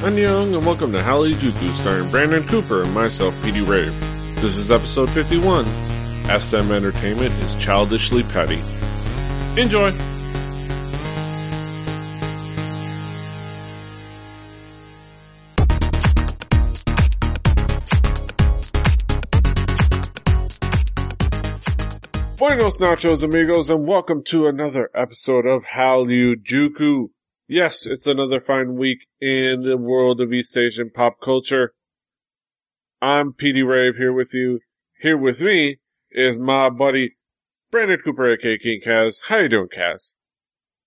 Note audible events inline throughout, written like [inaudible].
Annyeong and welcome to Hallyu Juku starring Brandon Cooper and myself, PD Rave. This is episode 51. SM Entertainment is childishly petty. Enjoy! Buenos nachos amigos and welcome to another episode of Hallyu Juku. Yes, it's another fine week in the world of East Asian pop culture. I'm PD Rave here with you. Here with me is my buddy Brandon Cooper, aka King Kaz. How you doing, Kaz?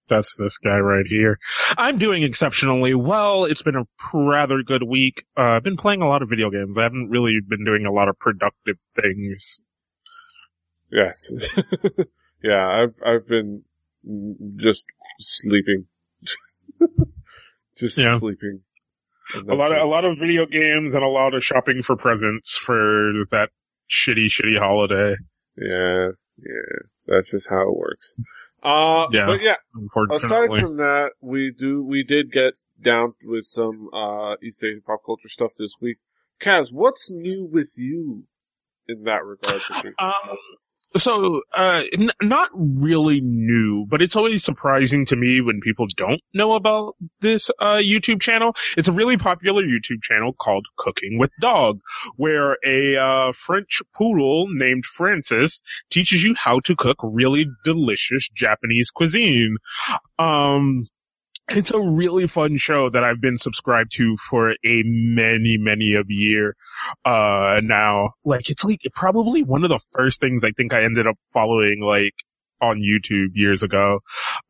That's this guy right here. I'm doing exceptionally well. It's been a rather good week. Uh, I've been playing a lot of video games. I haven't really been doing a lot of productive things. Yes. [laughs] yeah, I've, I've been just sleeping. [laughs] just Yeah. sleeping. A lot that's of, a lot of video games and a lot of shopping for presents for that shitty, shitty holiday. Yeah, yeah. That's just how it works. Uh, Yeah. but yeah, aside from that, we do, we did get down with some, uh, East Asian pop culture stuff this week. Kaz, what's new with you in that regard? Um, so, uh, n- not really new, but it's always surprising to me when people don't know about this, uh, YouTube channel. It's a really popular YouTube channel called Cooking with Dog, where a, uh, French poodle named Francis teaches you how to cook really delicious Japanese cuisine. Um, it's a really fun show that I've been subscribed to for a many, many of year, uh, now. Like, it's like probably one of the first things I think I ended up following, like, on YouTube years ago.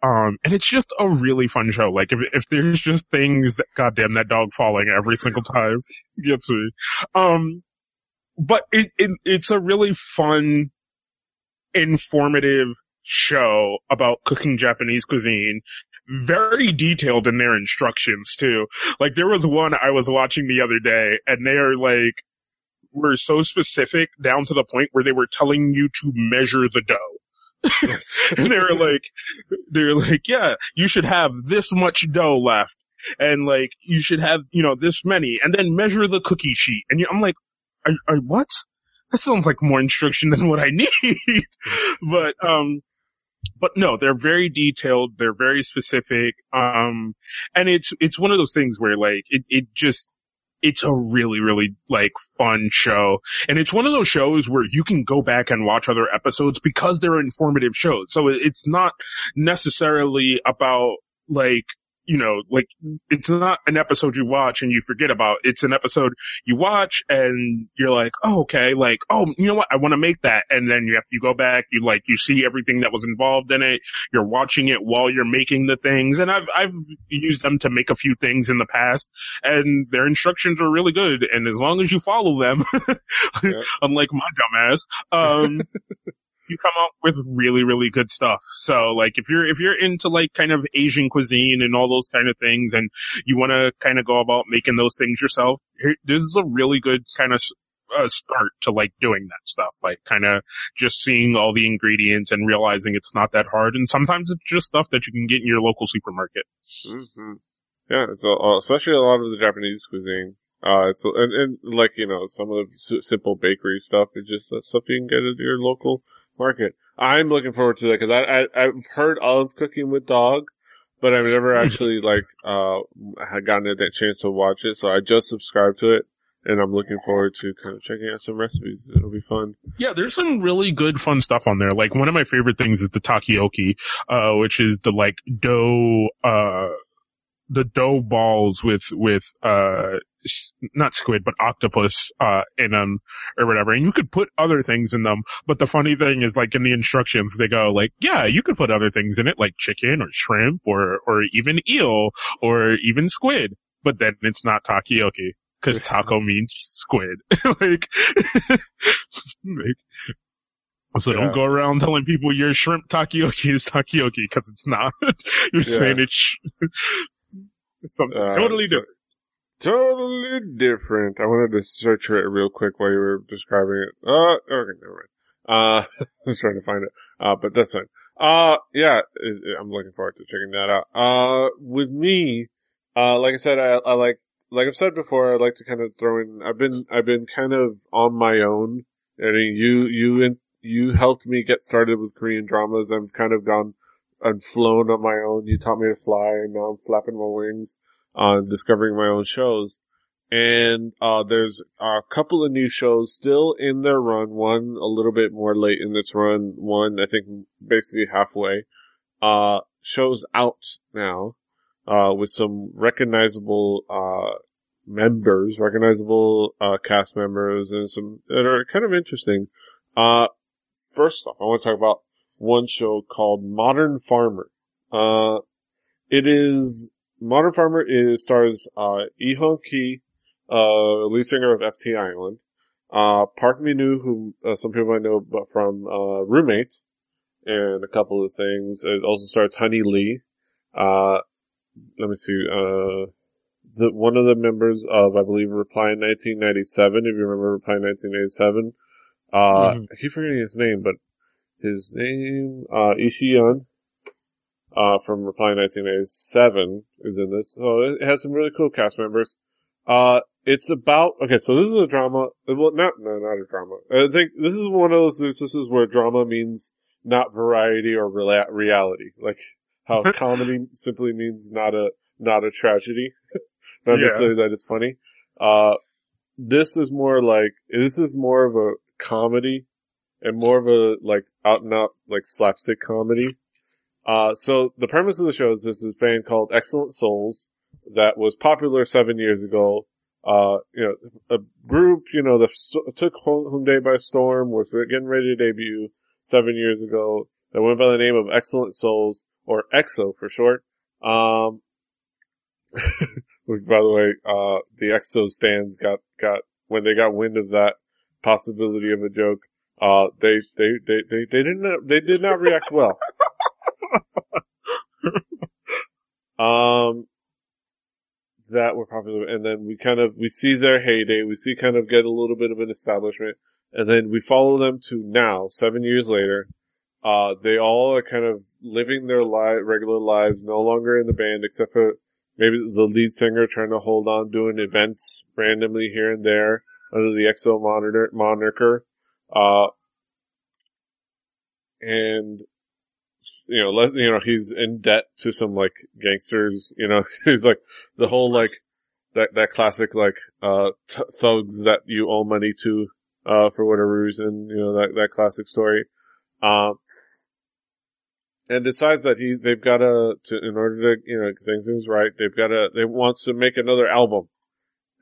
Um, and it's just a really fun show. Like, if, if there's just things that, goddamn, that dog falling every single time gets me. Um, but it, it, it's a really fun, informative show about cooking Japanese cuisine very detailed in their instructions too. Like there was one I was watching the other day and they are like, were so specific down to the point where they were telling you to measure the dough. Yes. [laughs] and they were like, they were like, yeah, you should have this much dough left. And like, you should have, you know, this many and then measure the cookie sheet. And you, I'm like, I, I, what? That sounds like more instruction than what I need. [laughs] but, um, but no, they're very detailed. They're very specific. Um, and it's, it's one of those things where like, it, it just, it's a really, really like fun show. And it's one of those shows where you can go back and watch other episodes because they're informative shows. So it's not necessarily about like, you know, like it's not an episode you watch and you forget about. It's an episode you watch and you're like, oh, okay, like, oh, you know what? I want to make that. And then you have, you go back, you like, you see everything that was involved in it. You're watching it while you're making the things. And I've, I've used them to make a few things in the past and their instructions are really good. And as long as you follow them, [laughs] Yeah. unlike my dumbass, um, [laughs] you come up with really, really good stuff. So like if you're, if you're into like kind of Asian cuisine and all those kind of things and you want to kind of go about making those things yourself, this is a really good kind of uh, start to like doing that stuff, like kind of just seeing all the ingredients and realizing it's not that hard. And sometimes it's just stuff that you can get in your local supermarket. hmm Yeah, a, uh, especially a lot of the Japanese cuisine. Uh, it's, and, and like, you know, some of the simple bakery stuff is just uh, stuff you can get at your local market. I'm looking forward to that because I, I, I've heard of cooking with dog, but I've never [laughs] actually like, uh, had gotten that chance to watch it. So I just subscribed to it and I'm looking forward to kind of checking out some recipes. It'll be fun. Yeah, there's some really good fun stuff on there. Like one of my favorite things is the takoyaki, uh, which is the like dough, uh, the dough balls with, with, uh, not squid, but octopus, uh, in them or whatever. And you could put other things in them. But the funny thing is like in the instructions, they go like, yeah, you could put other things in it like chicken or shrimp or, or even eel or even squid. But then it's not takoyaki. Cause [laughs] taco means squid. [laughs] like, [laughs] like, so Yeah. don't go around telling people your shrimp takoyaki is takoyaki because it's not. You're Yeah. saying it's, sh- it's [laughs] something Uh, totally different. Totally different. I wanted to search for it real quick while you were describing it. Uh, okay, never mind. Uh, [laughs] I was trying to find it. Uh, but that's fine. Uh, yeah, I'm looking forward to checking that out. Uh, with me, uh, like I said, I, I like like I've said before, I like to kind of throw in. I've been I've been kind of on my own. I mean, you you you helped me get started with Korean dramas. I've kind of gone and flown on my own. You taught me to fly, and now I'm flapping my wings on discovering my own shows. And uh, there's a couple of new shows still in their run. One a little bit more late in its run. One I think basically halfway. Uh, shows out now uh, with some recognizable uh, members, recognizable uh, cast members, and some that are kind of interesting. Uh, first off, I want to talk about one show called Modern Farmer. Uh, it is Modern Farmer is stars uh, Lee Hong Ki, uh, lead singer of FT Island, uh, Park Min who uh, some people might know from uh, Roommate, and a couple of things. It also stars Honey Lee. Uh, let me see. Uh, the one of the members of I believe Reply in 1997. If you remember Reply in 1987, uh, mm-hmm. I keep forgetting his name, but his name uh, Lee Si-eon uh, from Reply 1987 is in this. So it has some really cool cast members. Uh, it's about, okay, so this is a drama, well, not, no, not a drama. I think this is one of those instances where drama means not variety or reality. Like, how [laughs] comedy simply means not a, not a tragedy. [laughs] not yeah. necessarily that it's funny. Uh, this is more like, this is more of a comedy and more of a, like, out and out, like, slapstick comedy. Uh, so the premise of the show is this is a band called Excellent Souls that was popular seven years ago. Uh, you know, a group, you know, that took Hongdae by storm, was getting ready to debut seven years ago that went by the name of Excellent Souls or EXO for short. Um, [laughs] which by the way, uh, the EXO stands got, got, when they got wind of that possibility of a joke, uh, they, they, they, they, they didn't, they did not react well. [laughs] um, that were popular, and then we kind of, we see their heyday, we see kind of get a little bit of an establishment, and then we follow them to now, seven years later, uh, they all are kind of living their li- regular lives, no longer in the band, except for maybe the lead singer trying to hold on, doing events randomly here and there under the EXO monitor, moniker. Uh, and, you know, let, you know, he's in debt to some like gangsters, you know, [laughs] he's like the whole like, that, that classic like, uh, thugs that you owe money to, uh, for whatever reason, you know, that, that classic story. Um, and decides that he they've got to, to in order to you know things things right they've got to they wants to make another album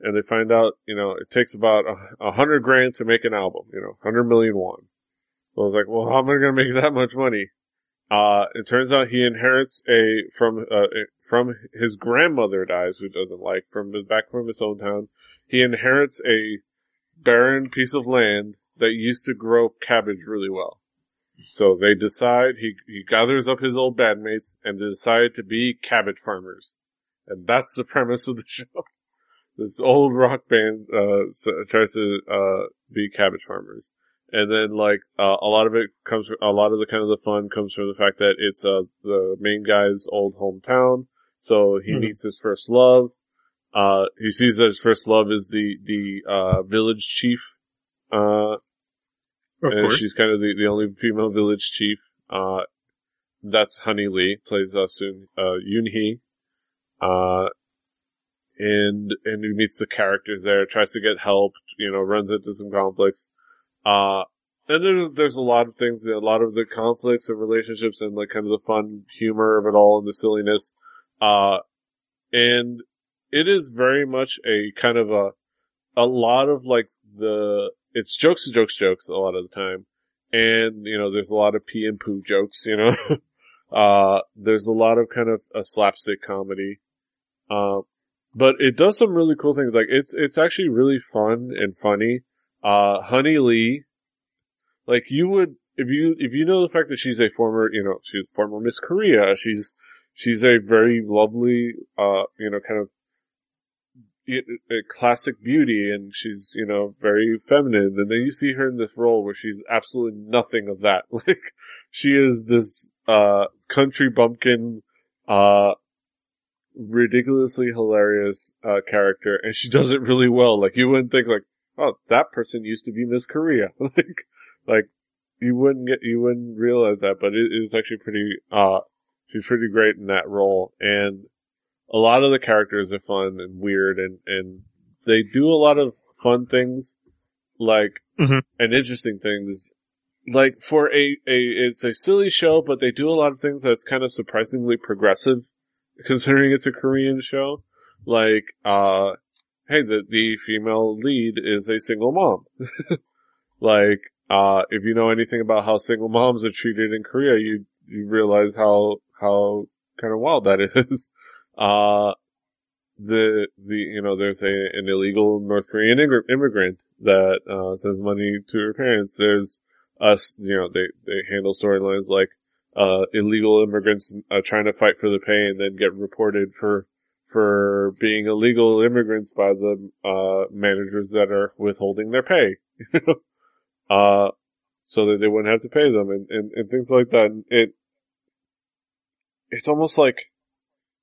and they find out you know it takes about a, a hundred grand to make an album you know hundred million won so I was like well how am I going to make [laughs] that much money uh it turns out he inherits a from uh from his grandmother dies who doesn't like from back from his hometown he inherits a barren piece of land that used to grow cabbage really well so they decide, he, he gathers up his old bandmates and they decide to be cabbage farmers. And that's the premise of the [laughs] show. This old rock band, uh, tries to, uh, be cabbage farmers. And then like, uh, a lot of it comes, a lot of the kind of the fun comes from the fact that it's, uh, the main guy's old hometown. So he mm-hmm. meets his first love. Uh, he sees that his first love is the, the, uh, village chief, uh, of and course. she's kind of the, the only female village chief. Uh, that's Honey Lee, plays us in, uh, Yoon Hee. Uh, and, and he meets the characters there, tries to get help, you know, runs into some conflicts. Uh, and there's, there's a lot of things, a lot of the conflicts and relationships and like kind of the fun humor of it all and the silliness. Uh, and it is very much a kind of a, a lot of like the, it's jokes to jokes jokes a lot of the time. And, you know, there's a lot of pee and poo jokes, you know. [laughs] uh, there's a lot of kind of a slapstick comedy. Uh, but it does some really cool things. Like it's, it's actually really fun and funny. Uh, Honey Lee, like you would, if you, if you know the fact that she's a former, you know, she's former Miss Korea, she's, she's a very lovely, uh, you know, kind of a classic beauty and she's, you know, very feminine. And then you see her in this role where she's absolutely nothing of that. [laughs] Like, she is this, uh, country bumpkin, uh, ridiculously hilarious uh, character, and she does it really well. Like you wouldn't think like, oh, that person used to be Miss Korea. [laughs] like, like you wouldn't get, you wouldn't realize that, but it is actually pretty. Uh, she's pretty great in that role, and a lot of the characters are fun and weird, and and they do a lot of fun things, like Mhm. and interesting things. Like for a, a, it's a silly show, but they do a lot of things that's kind of surprisingly progressive, considering it's a Korean show. Like, uh, hey, the, the female lead is a single mom. [laughs] like, uh, if you know anything about how single moms are treated in Korea, you, you realize how, how kind of wild that [laughs] is. Uh, the, the, you know, there's a, an illegal North Korean immig- immigrant that, uh, sends money to her parents. There's us, you know, they, they handle storylines like, uh, illegal immigrants, uh, trying to fight for the pay and then get reported for, for being illegal immigrants by the, uh, managers that are withholding their pay. [laughs] uh, so that they wouldn't have to pay them and, and, and things like that. And it, it's almost like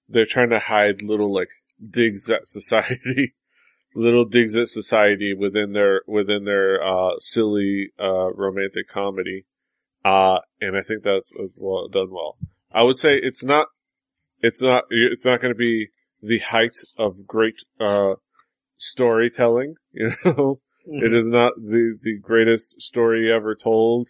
they're trying to hide little like digs at society, [laughs] little digs at society within their, within their, uh, silly, uh, romantic comedy. Uh, and I think that's well done well. I would say it's not, it's not, it's not going to be the height of great, uh, storytelling, [laughs] you know? It is not the, the greatest story ever told.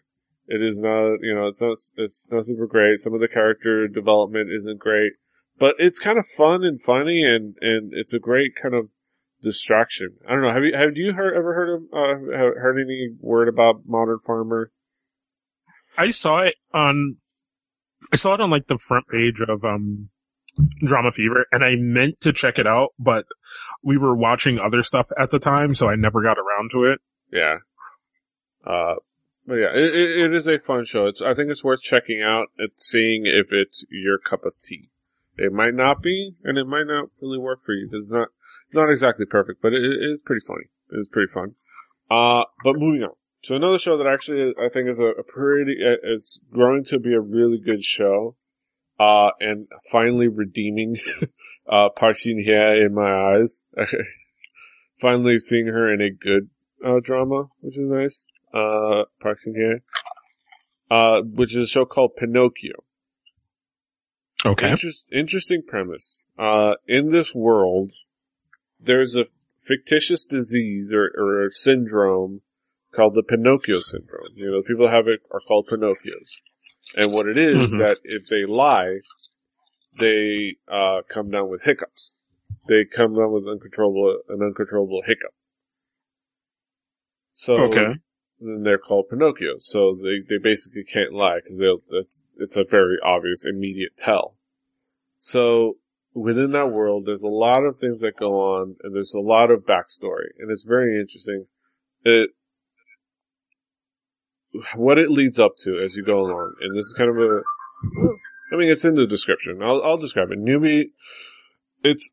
It is not, you know, it's not, it's not super great. Some of the character development isn't great, but it's kind of fun and funny and, and it's a great kind of distraction. I don't know. Have you, have you heard, ever heard of, uh, heard any word about Modern Farmer? I saw it on, I saw it on like the front page of, um, Drama Fever and I meant to check it out, but we were watching other stuff at the time, so I never got around to it. Yeah. Uh, but yeah, it, it, is a fun show. It's, I think it's worth checking out and seeing if it's your cup of tea. It might not be, and it might not really work for you. It's not, it's not exactly perfect, but it, it is pretty funny. It is pretty fun. Uh, but moving on to another show that actually I think is a, a pretty, it's growing to be a really good show. Uh, and finally redeeming, [laughs] uh, Park Shin Hye in my eyes. [laughs] finally seeing her in a good, uh, drama, which is nice. Uh, Park Shin Hye. Uh, which is a show called Pinocchio. Okay. Interest, interesting premise. Uh, in this world, there's a fictitious disease or, or a syndrome called the Pinocchio syndrome. You know, people have it are called Pinocchios. And what it is, Mhm. that if they lie, they, uh, come down with hiccups. They come down with uncontrollable, an uncontrollable hiccup. So, Okay. then they're called Pinocchios. So they, they basically can't lie because it's, it's a very obvious immediate tell. So within that world, there's a lot of things that go on and there's a lot of backstory and it's very interesting. It, what it leads up to as you go along. And this is kind of a, I mean, it's in the description. I'll, I'll describe it. Newbie, it's,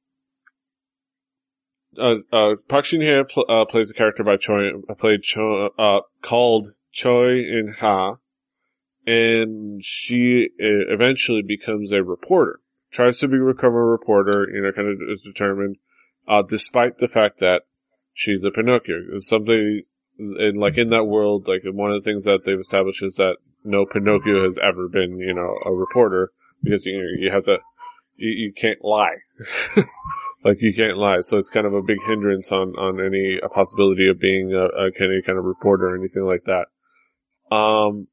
uh, uh, Park Shin Hye pl- uh, plays a character by Choi, uh, played Choi, uh, called Choi In Ha, and she uh, eventually becomes a reporter. Tries to be a reporter, you know, kind of is determined, uh, despite the fact that she's a Pinocchio. It's something, and like in that world, like one of the things that they've established is that no Pinocchio has ever been, you know, a reporter because you you have to, you, you can't lie. [laughs] like you can't lie. So it's kind of a big hindrance on, on any possibility of being a, a any kind of reporter or anything like that. Um,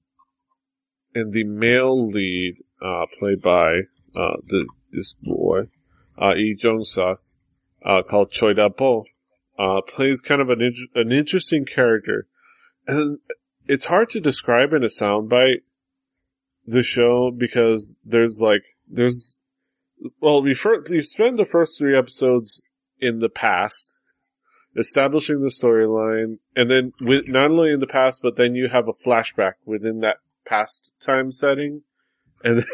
and the male lead, uh, played by, uh, the, this boy, uh, Lee Jong Suk, uh, called Choi Dal-po, uh, plays kind of an, in- an interesting character. And it's hard to describe in a soundbite the show because there's like, there's well, we first, we spend the first three episodes in the past, establishing the storyline, and then with, not only in the past, but then you have a flashback within that past time setting, and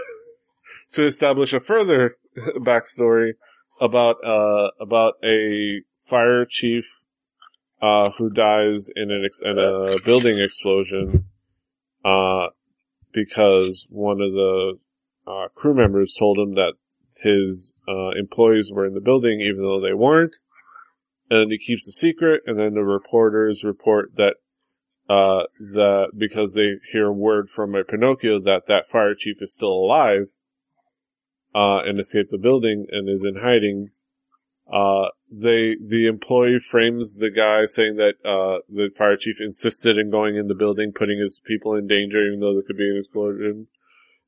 [laughs] to establish a further [laughs] backstory about, uh, about a fire chief, uh, who dies in an, ex- in a building explosion, uh, because one of the, uh, crew members told him that his uh, employees were in the building, even though they weren't. And he keeps the secret, and then the reporters report that uh, that because they hear word from a Pinocchio that that fire chief is still alive, uh, and escaped the building and is in hiding, uh, they, the employee frames the guy saying that, uh, the fire chief insisted in going in the building, putting his people in danger, even though there could be an explosion.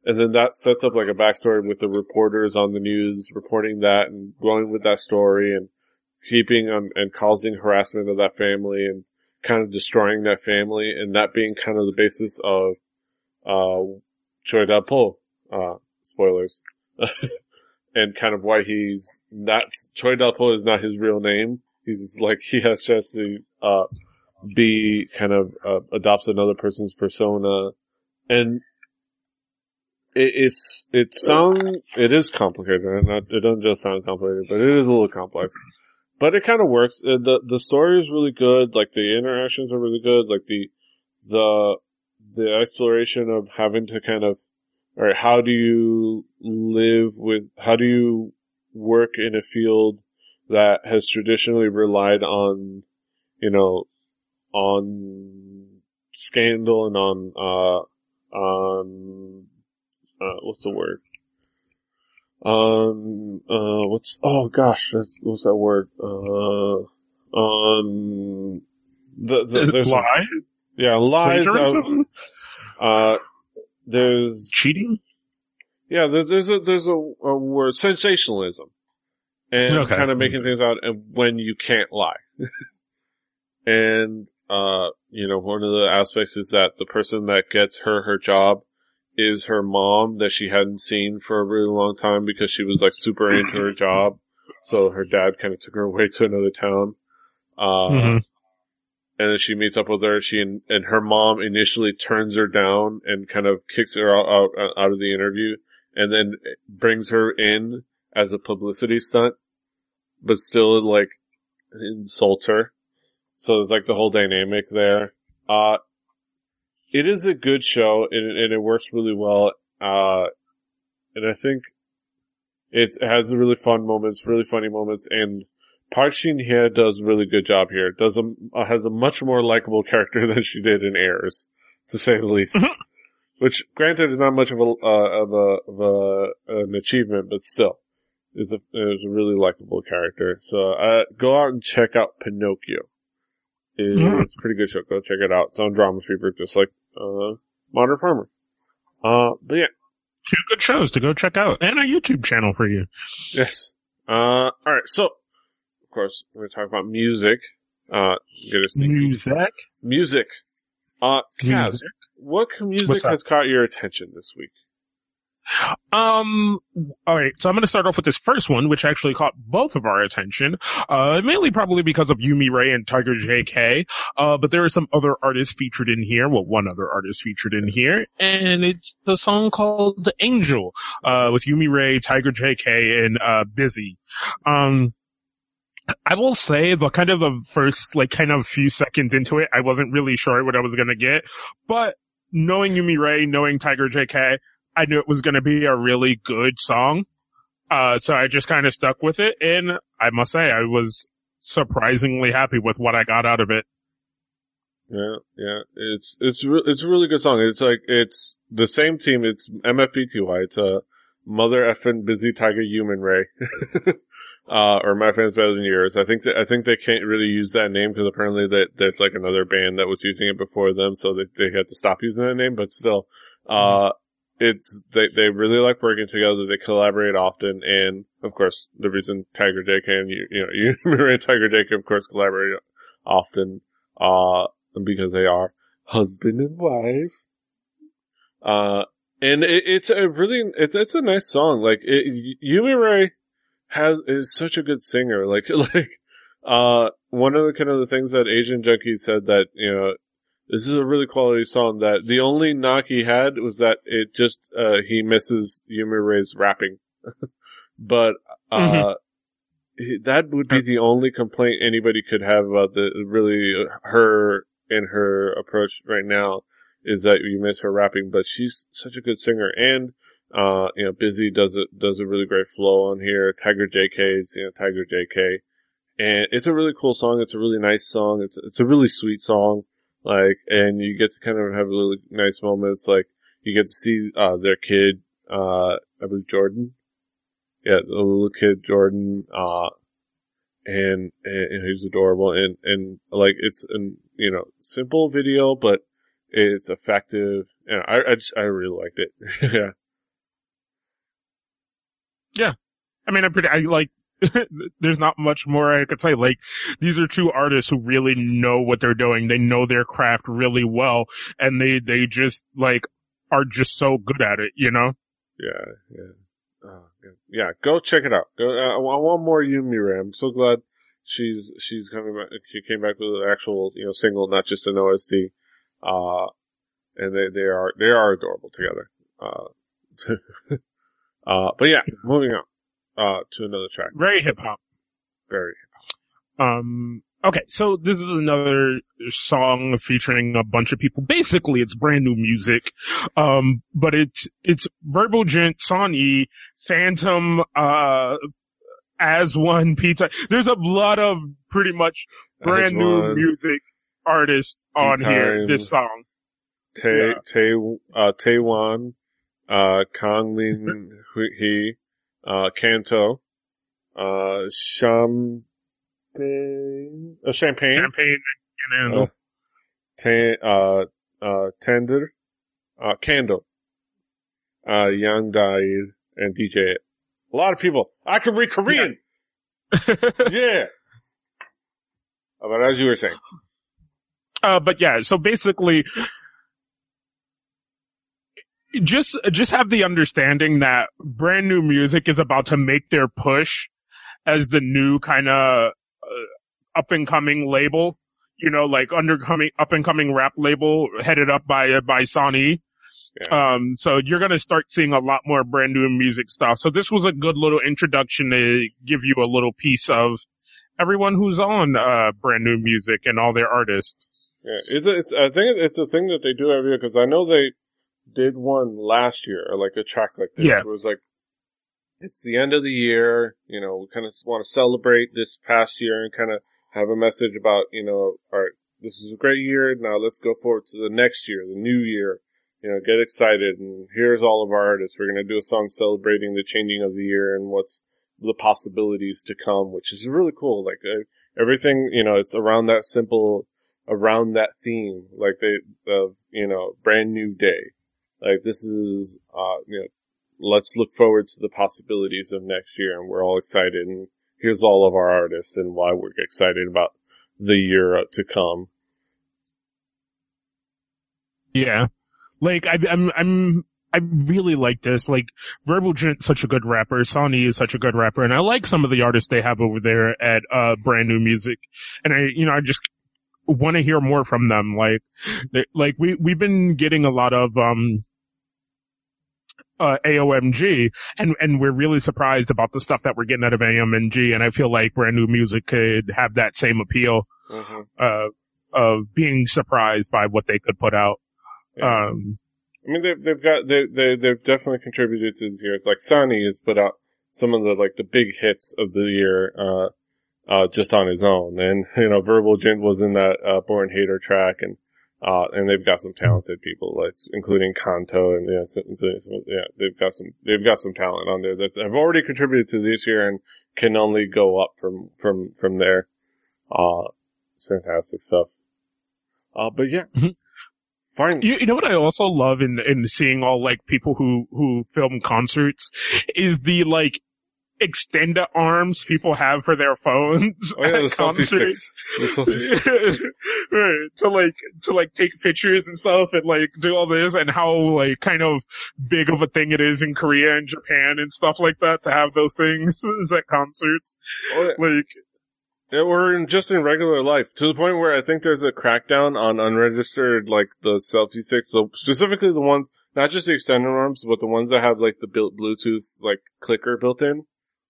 And then that sets up like a backstory with the reporters on the news reporting that and going with that story and keeping on and causing harassment of that family and kind of destroying that family and that being kind of the basis of, uh, Choi Dal-po, uh, spoilers. [laughs] and kind of why he's not, Choi Dal-po is not his real name. He's like, [laughs] he has to, uh, be kind of, uh, adopts another person's persona. And it, it's, it sound, it is complicated. Not, it doesn't just sound complicated, but it is a little complex. But it kind of works. Uh, the, the story is really good. Like the interactions are really good. Like the, the, the exploration of having to kind of right, how do you live with, how do you work in a field that has traditionally relied on, you know, on scandal and on, uh, on, uh, what's the word? On, uh, what's, oh gosh, what's that word? Uh, on, the, the, there's Lie? yeah, lies, uh, uh, there's Cheating? Yeah, there's there's a there's a, a word sensationalism, and Okay. kind of making things out and when you can't lie, [laughs] and uh, you know, one of the aspects is that the person that gets her her job is her mom that she hadn't seen for a really long time because she was like super into her [laughs] job, so her dad kind of took her away to another town. Uh, Mhm. And then she meets up with her. She and, and her mom initially turns her down and kind of kicks her out, out out of the interview, and then brings her in as a publicity stunt, but still like insults her. So there's like the whole dynamic there. Uh, it is a good show and, and it works really well. Uh, and I think it has really fun moments, really funny moments, and Park Shin Hye does a really good job here. Does a, uh, has a much more likable character [laughs] than she did in Heirs, to say the least. Which, granted, is not much of a uh, of a of a an achievement, but still, is a is a really likable character. So, uh, go out and check out Pinocchio. It- Mhm. It's a pretty good show. Go check it out. It's on Drama Fever, just like uh, Modern Farmer. Uh, but yeah, Two good shows to go check out. And a YouTube channel for you. Yes. Uh, alright, so, of course, we're gonna talk about music. Uh, get a peek. Music. Music. Uh, Kaz, Music. what music has caught your attention this week? Um, alright, so I'm gonna start off with this first one, which actually caught both of our attention, uh, mainly probably because of Yoon Mi-rae and Tiger JK, uh, but there are some other artists featured in here, well, one other artist featured in here, and it's the song called The Angel, uh, with Yoon Mi-rae, Tiger JK, and, uh, Bizzy. Um, I will say the kind of the first, like, kind of few seconds into it, I wasn't really sure what I was gonna get, but knowing Yoon Mi-rae, knowing Tiger JK, I knew it was to be a really good song. Uh, so I just kind of stuck with it. And I must say, I was surprisingly happy with what I got out of it. Yeah, yeah, it's, it's, re- it's a really good song. It's like, it's the same team, it's MFBTY, it's a mother effing busy tiger human ray. [laughs] uh, or my fans better than yours. I think that, I think they can't really use that name because apparently that there's like another band that was using it before them, so they, they had to stop using that name, but still, uh, it's, they, they really like working together, they collaborate often, and of course, the reason Tiger JK and you, you know, [laughs] you and Tiger JK of course collaborate often, uh, because they are husband and wife. Uh, and it, it's a really, it's, it's a nice song. Like, it, Yoon Mi-rae has, is such a good singer. Like, [laughs] like, uh, one of the kind of the things that Asian Junkie said that, you know, this is a really quality song that the only knock he had was that it just, uh, he misses Yoon Mi-rae's rapping. [laughs] but, uh, Mhm. that would be the only complaint anybody could have about the, really, her and her approach right now is that you miss her rapping, but she's such a good singer. And Uh, you know, Bizzy does it, does a really great flow on here. Tiger JK, you know, Tiger JK. And it's a really cool song. It's a really nice song. It's, it's a really sweet song. Like, and you get to kind of have really nice moments. Like, you get to see, uh, their kid, uh, I believe Jordan. Yeah, the little kid Jordan, uh, and, and he's adorable and, and like it's an, you know, simple video, but it's effective. And I, I just, I really liked it. [laughs] yeah. Yeah. I mean, I'm pretty, I like, [laughs] there's not much more I could say. Like, these are two artists who really know what they're doing. They know their craft really well, and they they just like are just so good at it. You know? Yeah, yeah. Oh, yeah, go check it out. Go, uh, I want more Yumi I'm so glad she's she's coming back. She came back with an actual you know single, not just an OST. Uh, and they they are they are adorable together. Uh, [laughs] uh, but yeah, moving on uh to another track. Very hip hop. Very. Um. Okay, so this is another song featuring a bunch of people. Basically, it's brand new music. Um, but it's, it's Verbal Jint, San E, Phantom, uh, as one pizza. There's a lot of pretty much brand new music artists on here, this song. Tay, yeah. Tay, uh, Taewan, uh, Kang Min [laughs] He, uh, Kanto, uh, champagne, uh, champagne, champagne, and uh, uh, uh, tender, uh, candle, uh, Yang Dai and DJ. A lot of people. I can read Korean. Yeah. [laughs] yeah. But as you were saying. Uh, but yeah, so basically, just, just have the understanding that brand new music is about to make their push as the new kind of uh, up and coming label, you know, like undercoming, up and coming rap label headed up by, uh, by Sonny. Yeah. Um, so you're going to start seeing a lot more brand new music stuff. So this was a good little introduction to give you a little piece of everyone who's on, uh, brand new music and all their artists. Yeah, it's, a, it's, I think it's a thing that they do every year because I know they did one last year, or like a track like this. Yeah. It was like it's the end of the year. You know, we kind of want to celebrate this past year and kind of have a message about, you know, all right, this is a great year. Now let's go forward to the next year, the new year. You know, get excited. And here's all of our artists. We're going to do a song celebrating the changing of the year and what's the possibilities to come, which is really cool. Like uh, everything, you know, it's around that simple, around that theme. Like they, of, you know, brand new day. Like this is, uh, you know, let's look forward to the possibilities of next year and we're all excited and here's all of our artists and why we're excited about the year to come. Yeah. Like I, I'm, I'm, I really like this. Like Verbal such a good rapper. Sonny is such a good rapper, and I like some of the artists they have over there at uh, Brand New Music. And I, you know, I just want to hear more from them. Like, like we we've been getting a lot of um uh, AOMG, and and we're really surprised about the stuff that we're getting out of AOMG, and I feel like brand new music could have that same appeal mm-hmm. uh, of being surprised by what they could put out. Yeah. Um, I mean, they've they've got they they they've definitely contributed to this year. Like Sonny has put out some of the like the big hits of the year, uh, uh, just on his own, and [laughs] you know, Verbal Jint was in that uh, Born Hater track, and uh, and they've got some talented people, like, including Kanto and, yeah, including some, yeah, they've got some, they've got some talent on there that have already contributed to this year and can only go up from, from, from there. Uh, it's fantastic stuff. Uh, but yeah. Mm-hmm. Fine. You, you, know what I also love in, in seeing all like people who, who film concerts is the like extended arms people have for their phones. Oh yeah, the [laughs] selfie sticks. The selfie [laughs] sticks. right. To like, to like take pictures and stuff and like do all this and how like kind of big of a thing it is in Korea and Japan and stuff like that to have those things [laughs] at concerts. Oh, yeah. Like, yeah, or in, just in regular life, to the point where I think there's a crackdown on unregistered, like, the selfie sticks, so specifically the ones, not just the extended arms, but the ones that have, like, the built Bluetooth, like, clicker built in.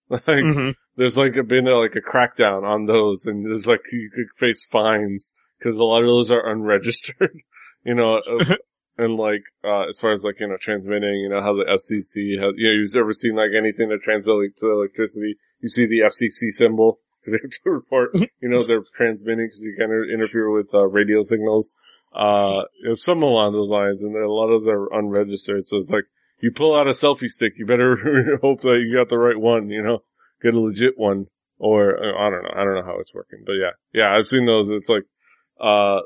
[laughs] Like, mm-hmm. there's like a, been a, like a crackdown on those and there's like, you could face fines because a lot of those are unregistered, [laughs] you know, [laughs] and like, uh, as far as like, you know, transmitting, you know, how the FCC has, you know, you've ever seen like anything that transmits to electricity, you see the FCC symbol, because they have to report, you know, they're transmitting because you kind of interfere with, uh, radio signals. Uh, you know, some along those lines, and a lot of them are unregistered, so it's like, you pull out a selfie stick, you better [laughs] hope that you got the right one, you know, get a legit one, or, uh, I don't know, I don't know how it's working, but yeah, yeah, I've seen those, it's like, uh,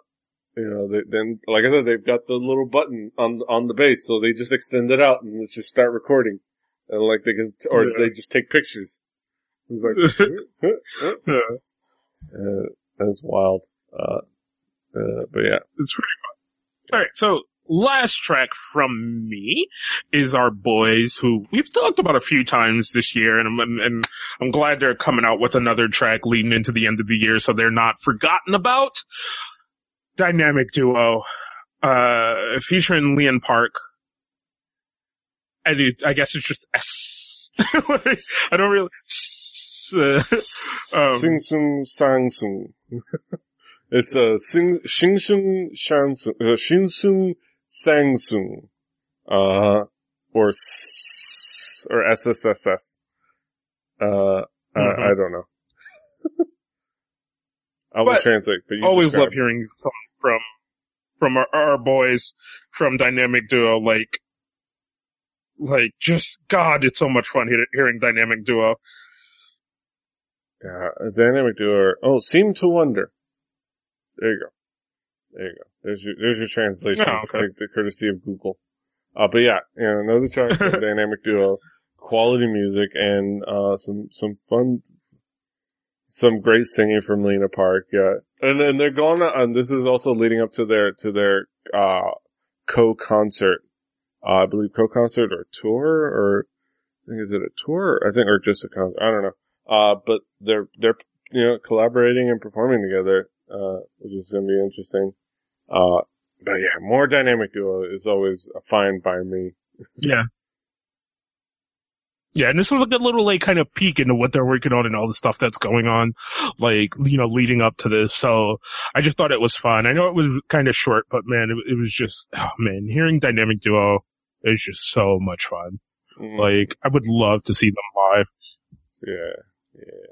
you know, they, then, like I said, they've got the little button on, on the base, so they just extend it out and let's just start recording. And like they can, or Yeah. they just take pictures. It's like, [laughs] Yeah, uh, that's wild. Uh, uh, but yeah. it's pretty fun. All right, so last track from me is our boys who we've talked about a few times this year, and I'm and I'm glad they're coming out with another track leading into the end of the year, so they're not forgotten about. Dynamic duo, uh, featuring Lena Park. It, I guess it's just S. [laughs] I don't really. Uh, um, Sing Sung Sang Sung. [laughs] it's a Sing, Xing Sung Shang Sung, uh, Xing Sung Sang Sung. Uh, or S, or SSSS. Uh, uh, Mhm. I don't know. [laughs] I will But translate, but you always describe. love hearing from from our, our boys from Dynamic Duo. Like, like just God, it's so much fun hearing Dynamic Duo. Yeah, dynamic duo. Oh, seem to wonder. There you go. There you go. There's your there's your translation. Oh, okay. Take the courtesy of Google. Uh, but yeah, you know, another track [laughs] from dynamic duo, quality music, and uh, some some fun, some great singing from Lena Park. Yeah, and then they're going. And this is also leading up to their to their uh, co concert. Uh, I believe co concert or tour or I think is it a tour? I think or just a concert. I don't know. Uh, but they're, they're, you know, collaborating and performing together, uh, which is going to be interesting. Uh, but yeah, more dynamic duo is always a fine by me. Yeah. Yeah, and this was a good little like kind of peek into what they're working on and all the stuff that's going on, like you know, leading up to this. So I just thought it was fun. I know it was kind of short, but man, it, it was just oh man, hearing Dynamic Duo is just so much fun. Mm, Like I would love to see them live. yeah, yeah.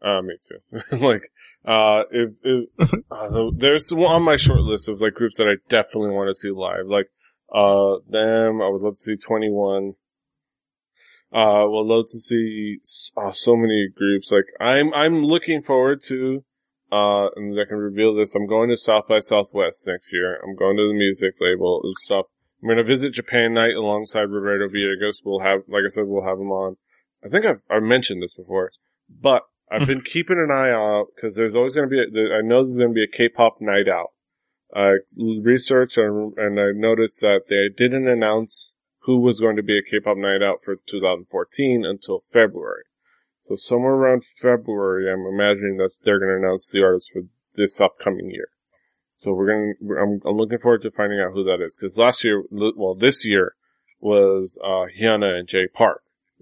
Uh, me too. [laughs] like, uh, if, if, [laughs] uh, there's one on my short list of like groups that I definitely want to see live. Like, uh, them, I would love to see 2NE1. Uh, would love to see uh, so many groups. Like, I'm, I'm looking forward to, uh, and I can reveal this. I'm going to South by Southwest next year. I'm going to the music label and stuff. I'm going to visit Japan Night alongside Roberto Villegas. We'll have, like I said, we'll have him on. I think I've, I've mentioned this before, but I've been keeping an eye out because there's always going to be, a, I know there's going to be a K-pop night out. I researched and, and I noticed that they didn't announce who was going to be a K-pop night out for 2014 until February. So somewhere around February, I'm imagining that they're going to announce the artists for this upcoming year. So we're going I'm, I'm looking forward to finding out who that is. Cause last year, well, this year was, uh, Hyuna and Jay Park. [laughs]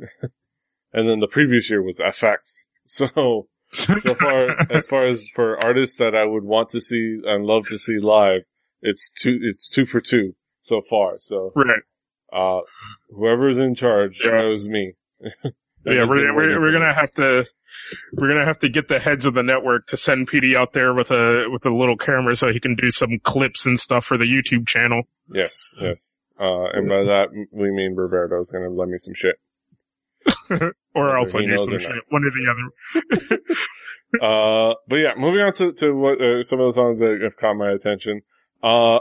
and then the previous year was f(x). So, so far, as far as for artists that I would want to see and love to see live, it's two, it's two for two so far. So, Right. uh, whoever's in charge Yeah. knows me. [laughs] Yeah, we're, we're, we're gonna have to, we're gonna have to get the heads of the network to send PD out there with a, with a little camera so he can do some clips and stuff for the YouTube channel. Yes, yes. Uh, and by that we mean Roberto's gonna lend me some shit. [laughs] Or else I knows some shit. One or the other. [laughs] Uh, but yeah, moving on to, to what, uh, some of the songs that have caught my attention. Uh,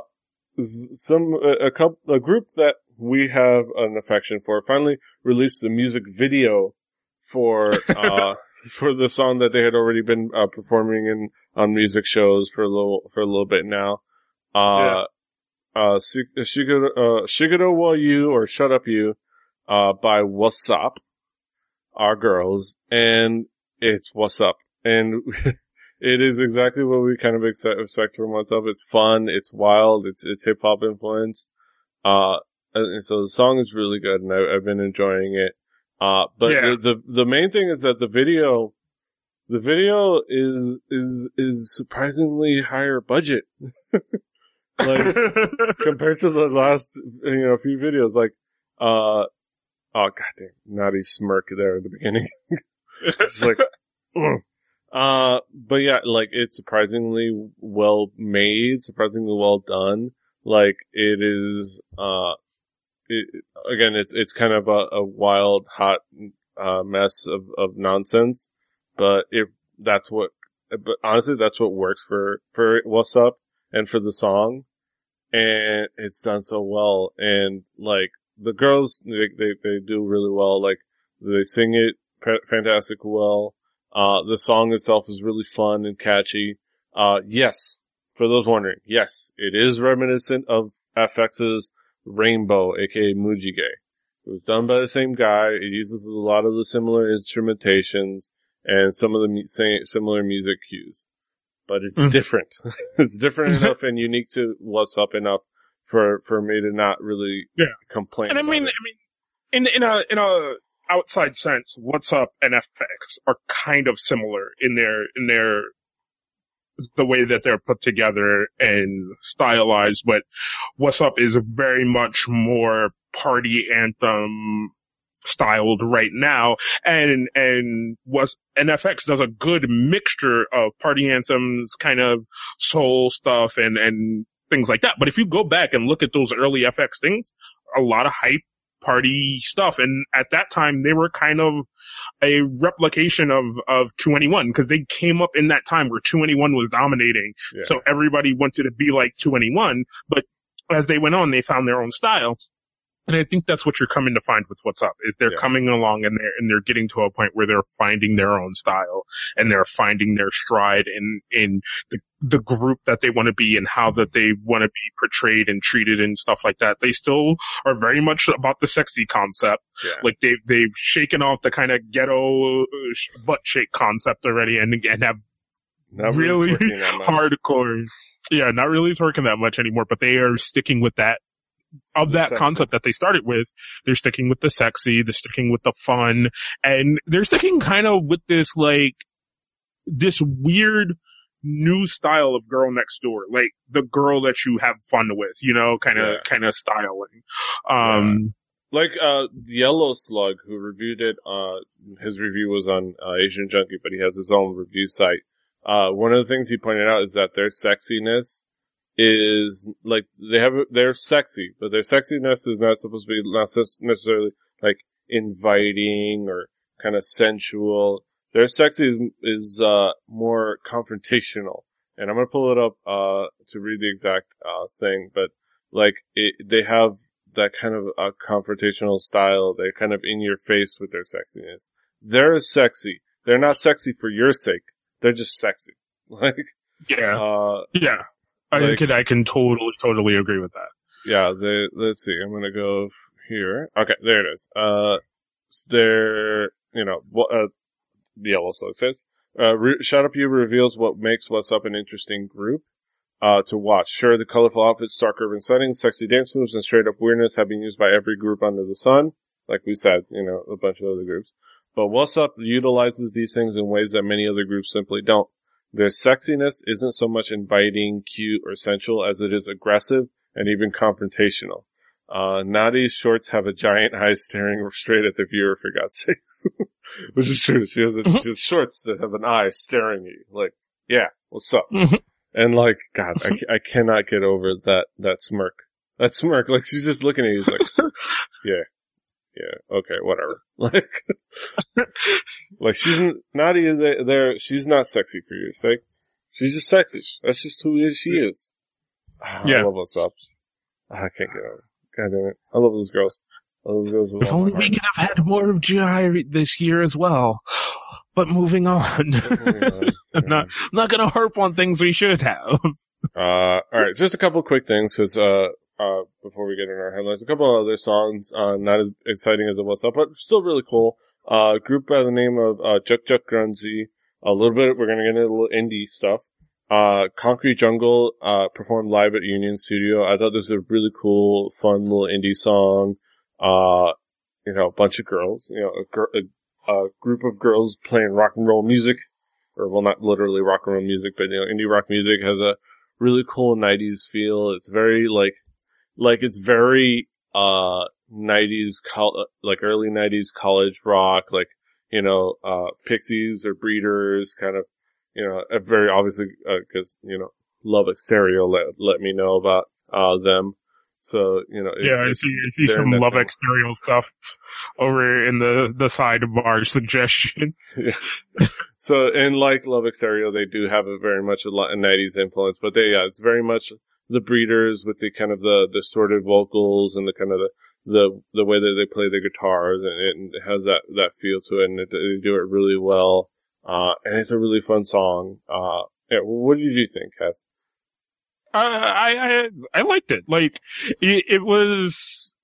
some, a, a couple, a group that we have an affection for finally released the music video for, [laughs] uh, for the song that they had already been, uh, performing in, on music shows for a little, for a little bit now. Uh, uh, Shi- Shigeru, uh, wa You or Shut Up You, uh, by Wassup, our girls, and it's Wassup. And [laughs] it is exactly what we kind of expect, from Wassup. It's fun, it's wild, it's, it's hip hop influence. Uh, so the song is really good and I, I've been enjoying it. Uh, but Yeah. the, the, the main thing is that the video, the video is, is, is surprisingly higher budget. [laughs] Like, [laughs] compared to the last, you know, few videos, like, uh, oh, goddamn, naughty smirk there at the beginning. [laughs] it's like, ugh. uh, but yeah, like, it's surprisingly well made, surprisingly well done. Like, it is, uh, it, again, it's, it's kind of a, a wild, hot, uh, mess of, of nonsense, but it, that's what, but honestly, that's what works for, for Wassup and for the song. And it's done so well. And like, the girls, they, they, they do really well. Like, they sing it fantastic well. Uh, the song itself is really fun and catchy. Uh, yes, for those wondering, yes, it is reminiscent of f(x)'s Rainbow, aka Mujige. It was done by the same guy. It uses a lot of the similar instrumentations and some of the mu- same, similar music cues. But it's Mm. different. [laughs] it's different [laughs] enough and unique to Wassup enough for, for me to not really Yeah. complain. And I mean, it. I mean, in in a in a outside sense, Wassup and f(x) are kind of similar in their in their the way that they're put together and stylized, but Wassup is very much more party anthem styled right now and and was NFX does a good mixture of party anthems kind of soul stuff and and things like that. But if you go back and look at those early f(x) things a lot of hype party stuff. And at that time they were kind of a replication of of 2NE1 because they came up in that time where 2NE1 was dominating. Yeah. so everybody wanted to be like 2NE1 but as they went on they found their own style and I think that's what you're coming to find with Wassup is they're Yeah. coming along and they're and they're getting to a point where they're finding their own style and they're finding their stride in in the the group that they want to be and how that they want to be portrayed and treated and stuff like that. They still are very much about the sexy concept. yeah. Like they've they've shaken off the kind of ghetto uh, butt shake concept already and and have Not really much. hardcore. Yeah, not really twerking that much anymore, but they are sticking with that of that Sexy. concept that they started with. They're sticking with the sexy, they're sticking with the fun, and they're sticking kind of with this like this weird new style of girl next door, like the girl that you have fun with, you know, kind of Yeah. kind of styling. Um, Like, uh, Yellow Slug, who reviewed it, uh, his review was on, uh, Asian Junkie, but he has his own review site. Uh, one of the things he pointed out is that their sexiness is, like, they have, they're sexy, but their sexiness is not supposed to be not necessarily, like, inviting or kind of sensual. Their sexy is, is, uh, more confrontational. And I'm gonna pull it up, uh, to read the exact, uh, thing, but, like, it, they have that kind of a confrontational style. They're kind of in your face with their sexiness. They're sexy. They're not sexy for your sake. They're just sexy. [laughs] Like, yeah, uh, yeah. I like- can I can totally totally agree with that. yeah, they, let's see. I'm gonna go here. Okay, there it is. Uh, they're, you know, what, uh, the yellow slug says, uh, re- Shut Up U reveals what makes Wassup an interesting group. Uh, to watch. Sure, the colorful outfits, stark urban settings, sexy dance moves, and straight up weirdness have been used by every group under the sun. Like we said, you know, a bunch of other groups. But Wassup utilizes these things in ways that many other groups simply don't. Their sexiness isn't so much inviting, cute, or sensual as it is aggressive and even confrontational. Uh, Nada's shorts have a giant [laughs] eye staring straight at the viewer for God's sake. [laughs] Which is true. She has, a, she has shorts that have an eye staring at you. Like, yeah, what's up? Mhm. And like, God, I, [laughs] I cannot get over that, that smirk. That smirk, like she's just looking at you, like, yeah, yeah, okay, whatever. [laughs] Like, like she's not even there, there, she's not sexy for your sake. She's just sexy. That's just who is she is. Ah, I love Wassup. Ah, I can't get over it. God damn it. I love those girls. I love those girls If only we could have had more of GI this year as well. But moving on. Oh, [laughs] I'm not, I'm not gonna harp on things we should have. Uh, alright, just a couple of quick things, cause, uh, uh, before we get in our headlines, a couple of other songs, uh, not as exciting as it was up, but still really cool. Uh, group by the name of, uh, Juk Juk Grunzy. A little bit, we're gonna get into a little indie stuff. Uh, Concrete Jungle, uh, performed live at Union Studio. I thought this was a really cool, fun little indie song. Uh, you know, a bunch of girls, you know, a, gr- a, a group of girls playing rock and roll music. Or, well, not literally rock and roll music, but, you know, indie rock music has a really cool 90s feel. It's very like, like it's very, uh, 90s, col- like early 90s college rock, like, you know, uh, Pixies or Breeders, kind of, you know, very obviously, uh, cause, you know, Love X Stereo let, let me know about, uh, them. So, you know. It, yeah, I see, I see some Love X Stereo stuff over in the, the sidebar [laughs] suggestion. yeah. So, in like Love X Stereo, they do have a very much a 90s influence, but they, yeah, it's very much the breeders with the kind of the distorted vocals and the kind of the, the, the way that they play the guitars and it has that, that feel to it and it, they do it really well. Uh, and it's a really fun song. Uh, yeah, what did you think, Kath? Uh, I, I, I liked it. Like, it, it was,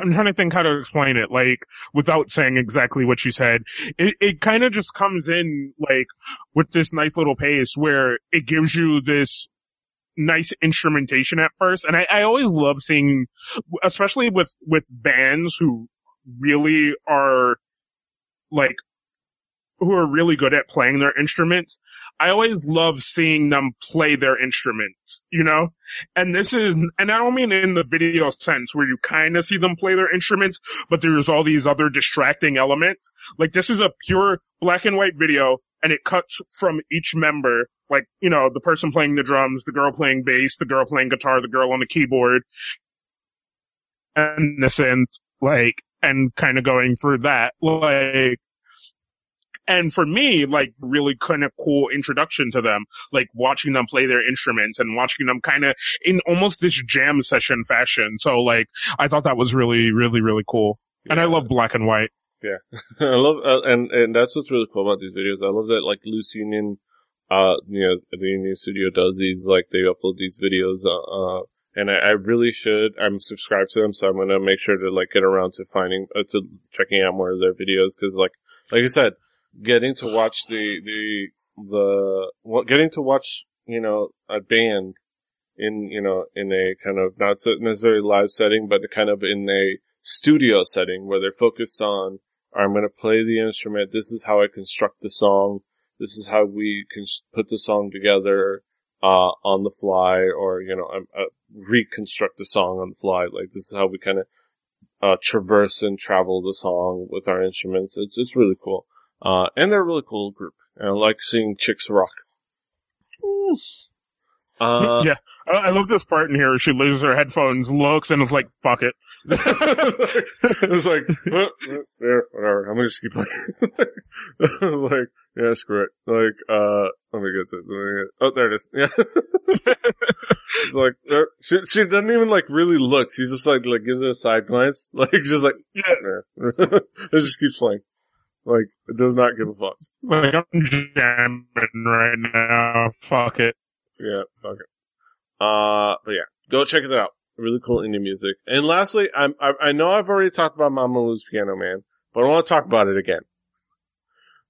I'm trying to think how to explain it, like, without saying exactly what you said. It, it kind of just comes in, like, with this nice little pace where it gives you this nice instrumentation at first. And I, I always love seeing, especially with, with bands who really are, like, who are really good at playing their instruments. I always love seeing them play their instruments, you know? And this is, and I don't mean in the video sense where you kind of see them play their instruments, but there's all these other distracting elements. Like this is a pure black and white video and it cuts from each member, like, you know, the person playing the drums, the girl playing bass, the girl playing guitar, the girl on the keyboard, and the synth, like, and kind of going through that. Like, and for me, like really kind of cool introduction to them, like watching them play their instruments and watching them kind of in almost this jam session fashion. So like, I thought that was really, really, really cool. Yeah. And I love black and white. Yeah. [laughs] I love, uh, and, and that's what's really cool about these videos. I love that like Loose Union, uh, you know, the Union Studio does these, like they upload these videos, uh, uh and I, I, really should. I'm subscribed to them, so I'm gonna make sure to like get around to finding uh, to checking out more of their videos because, like, like I said, getting to watch the the the well, getting to watch you know a band in you know in a kind of not necessarily live setting, but kind of in a studio setting where they're focused on I'm going to play the instrument. This is how I construct the song. This is how we can put the song together uh, on the fly, or you know, uh, reconstruct the song on the fly. Like this is how we kind of uh, traverse and travel the song with our instruments. It's, it's really cool. Uh, and they're a really cool group. And I like seeing chicks rock. Uh, [laughs] yeah. I love this part in here. She loses her headphones, looks, and is like, fuck it. [laughs] it's like, oh, there, whatever. I'm gonna just keep playing. [laughs] like, yeah, screw it. Like, uh, let me get to, let me get, oh, there it is. Yeah. it's like, uh, she, she doesn't even like really look. She's just like, like gives it a side glance. Like, just like, yeah. it just keeps playing. Like, it does not give a fuck. Like, I'm jamming right now. Fuck it. Yeah, fuck it. Uh, but yeah, go check it out. Really cool indie music. And lastly, I'm, I, I know I've already talked about Mamamoo's Piano Man, but I want to talk about it again.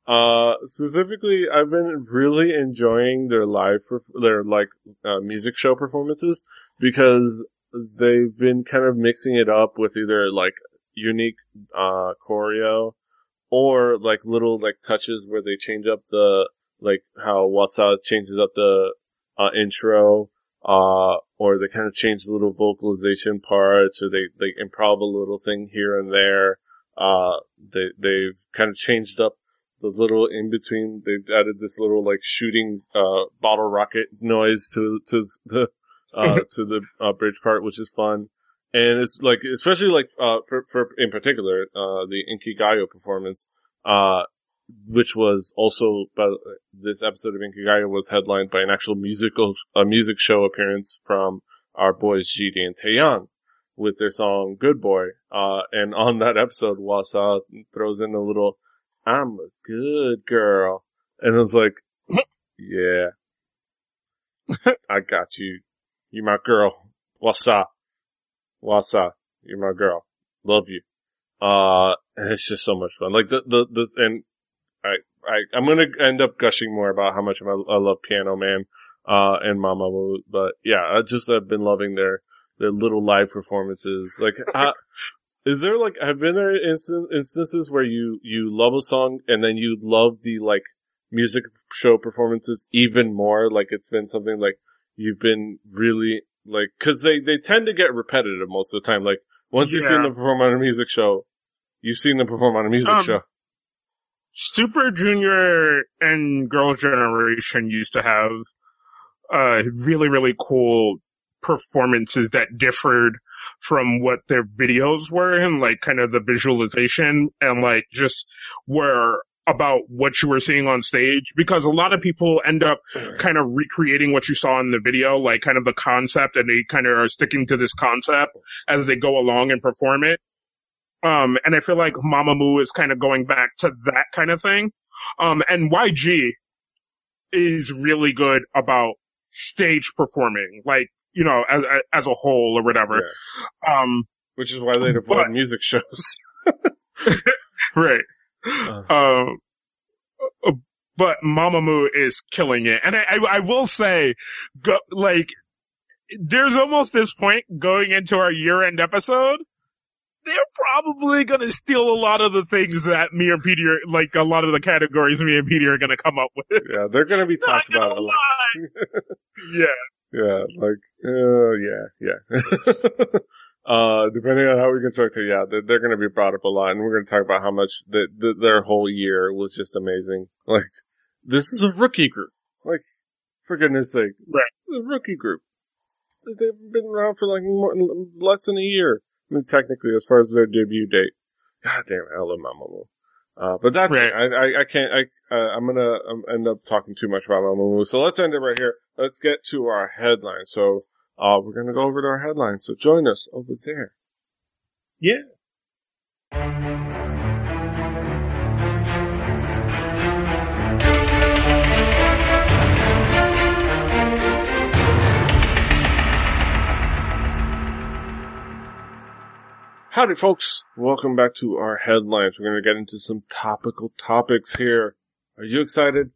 Uh, specifically, I've been really enjoying their live, their like, uh, music show performances because they've been kind of mixing it up with either like unique, uh, choreo or like little like touches where they change up the like how Hwasa changes up the uh, intro, uh, or they kind of change the little vocalization parts, or they they improv a little thing here and there. Uh, they they've kind of changed up the little in between. They've added this little like shooting uh, bottle rocket noise to to the uh, [laughs] to the uh, bridge part, which is fun and it's like especially like uh for, for in particular uh the Inkigayo performance uh which was also but this episode of Inkigayo was headlined by an actual musical a music show appearance from our boys GD and Taeyang with their song Good Boy. Uh and on that episode Hwasa throws in a little I'm a good girl. And it was like yeah. [laughs] I got you. You my girl what's up Hwasa, you're my girl. Love you. Uh, it's just so much fun. Like the, the, the, and I, I, I'm gonna end up gushing more about how much I, I love Piano Man, uh, and Mama but yeah, I just have been loving their, their little live performances. Like, [laughs] uh, is there like, have been there instant, instances where you, you love a song and then you love the like music show performances even more? Like it's been something like, you've been really like, cause they, they tend to get repetitive most of the time. Like, once you've seen them perform on a music show, you've seen them perform on a music Um, show. Super Junior and Girls' Generation used to have uh really really cool performances that differed from what their videos were and like kind of the visualization and like just were about what you were seeing on stage because a lot of people end up kind of recreating what you saw in the video, like kind of the concept and they kind of are sticking to this concept as they go along and perform it. Um, and I feel like Mamamoo is kind of going back to that kind of thing. Um, and YG is really good about stage performing, like, you know, as, as a whole or whatever. Um, Which is why they avoid music shows. [laughs] [laughs] right. Uh. [laughs] Um, uh, but Mamamoo is killing it. And I, I, I will say, go, like, there's almost this point going into our year end episode. They're probably gonna steal a lot of the things that me and Peter, like a lot of the categories me and Peter are gonna come up with. yeah, they're gonna be [laughs] talked about a lot. [laughs] yeah. Yeah, like, uh, yeah, yeah. Uh, depending on how we construct it, yeah, they're, they're going to be brought up a lot, and we're going to talk about how much the, the, their whole year was just amazing. Like, this is a rookie group. Like, for goodness sake. Right. A rookie group. They've been around for like more, less than a year. I mean, technically, as far as their debut date. God damn it, I love Mamamoo. Uh, but that's Right. I, I, I can't, I, uh, I'm gonna um, end up talking too much about Mamamoo. So let's end it right here. Let's get to our headline. So, uh, we're gonna go over to our headlines, So join us over there. Yeah. Howdy folks. Welcome back to our headlines. We're gonna get into some topical topics here. Are you excited?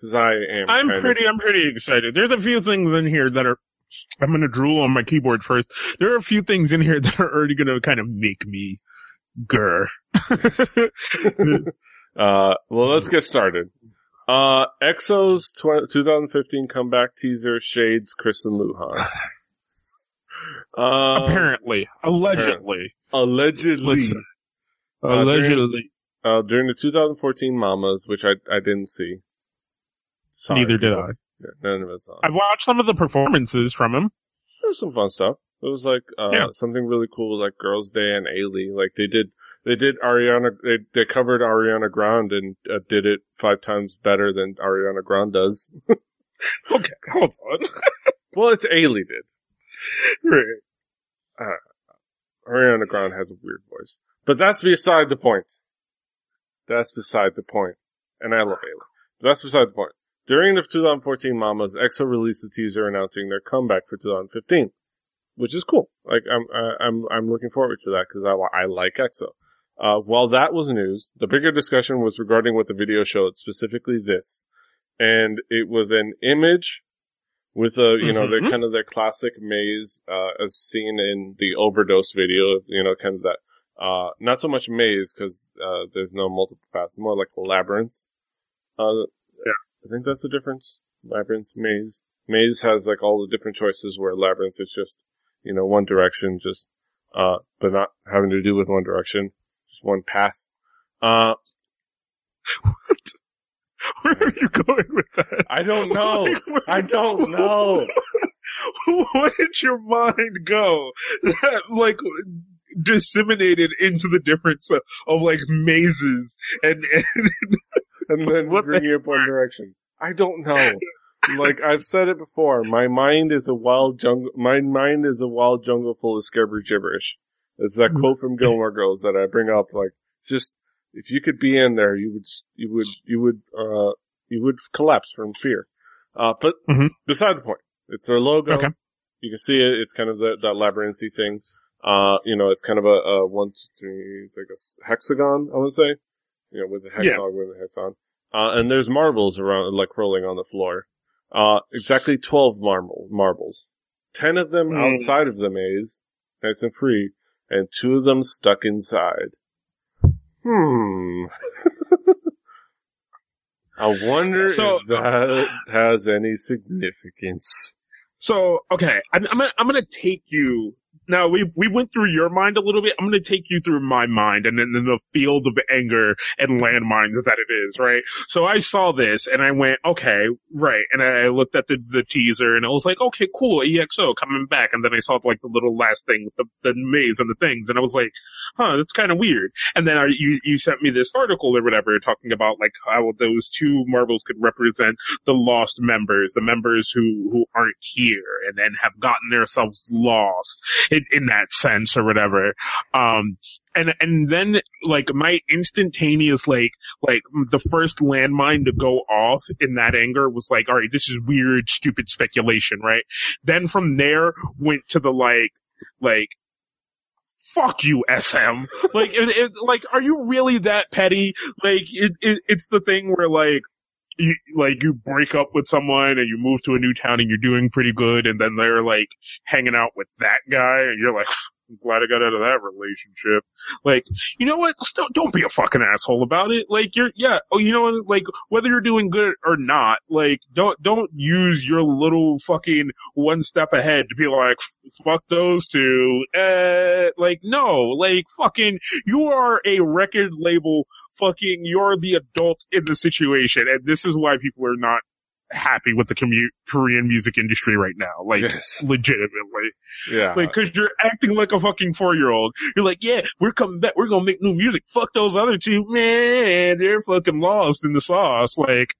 Cause I am. I'm kind of. pretty, I'm pretty excited. There's a few things in here that are, I'm gonna drool on my keyboard first. There are a few things in here [laughs] that are already gonna kind of make me grr. [laughs] Uh, well, let's get started. Uh, EXO's tw- 2015 comeback teaser shades Kris and Luhan. Uh, [sighs] Apparently. Allegedly. allegedly. Listen. Uh, during- Allegedly. Uh, during the 2014 Mamas, which I, I didn't see. Sorry, Neither did. I. Yeah, none of on. I've watched some of the performances from him. There was some fun stuff. It was like, uh, Yeah. something really cool like Girls Day and Ailee. Like they did, they did Ariana, they, they covered Ariana Grande and uh, did it five times better than Ariana Grande does. [laughs] Okay, hold on. [laughs] Well, it's Ailee did. Right. Ariana Grande has a weird voice. But that's beside the point. That's beside the. And I love Ailee. That's beside the point. During the 2014 Mamas, EXO released a teaser announcing their comeback for 2015. Which is cool. Like, I'm, I'm, I'm looking forward to that because I, I like EXO. Uh, while that was news, the bigger discussion was regarding what the video showed, specifically this. And it was an image with a, you know, their Mhm. kind of their classic maze, uh, as seen in the overdose video, you know, kind of that, uh, not so much maze because, uh, there's no multiple paths, more like a labyrinth. Uh. I think that's the difference. Labyrinth, maze. Maze has like all the different choices where labyrinth is just, you know, one direction, just, uh, but not having to do with one direction, just one path. Uh, what? Where are you going with that? I don't know. [laughs] Like, I don't know. [laughs] Where did your mind go? That, like, disseminated into the difference of, of like mazes and, and and then What the up one direction. I don't know. like I've said it before, my mind is a wild jungle. My mind is a wild jungle full of scabber gibberish. It's that quote from Gilmore Girls that I bring up. Like, it's just if you could be in there, you would, you would, you would, uh, you would collapse from fear. Uh, but Mhm. beside the point, it's their logo. Okay. You can see it. It's kind of that, that labyrinthy thing. Uh, you know, it's kind of a, a one, two, three, like a hexagon, I would say. You know, with the Yeah. hexagon, with the hexagon. Uh, and there's marbles around, like rolling on the floor. Uh, exactly 12 marble, marbles. 10 of them Hmm. outside of the maze, nice and free, and two of them stuck inside. Hmm. [laughs] I wonder So- if that has any significance. So, okay, I'm, I'm gonna, I'm gonna take you now we we went through your mind a little bit. I'm going to take you through my mind and then the field of anger and landmines that it is, right? So I saw this and I went, okay, right. And I looked at the, the teaser and I was like, okay, cool, EXO coming back. And then I saw like the little last thing with the, the maze and the things and I was like, huh, that's kind of weird. And then I, you, you sent me this article or whatever talking about like how those two marbles could represent the lost members, the members who, who aren't here and then have gotten themselves lost in, in that sense or whatever. Um, and, and then like my instantaneous like, like the first landmine to go off in that anger was like, all right, this is weird, stupid speculation, right? Then from there went to the like, like, fuck you, SM. like, it, it, like, are you really that petty? Like, it, it, it's the thing where like, you, like you break up with someone and you move to a new town and you're doing pretty good and then they're like hanging out with that guy and you're like, [laughs] I'm glad I got out of that relationship. Like, you know what? Still, don't be a fucking asshole about it. Like, you're, yeah, oh, you know what? Like, whether you're doing good or not, like, don't, don't use your little fucking one step ahead to be like, fuck those two. Uh, like, no, like, fucking, you are a record label fucking, you're the adult in the situation, and this is why people are not happy with the commu- Korean music industry right now. Like, Yes. legitimately. Yeah. Like, cause you're acting like a fucking four year old. You're like, yeah, we're coming back. We're gonna make new music. Fuck those other two. Man, they're fucking lost in the sauce. Like,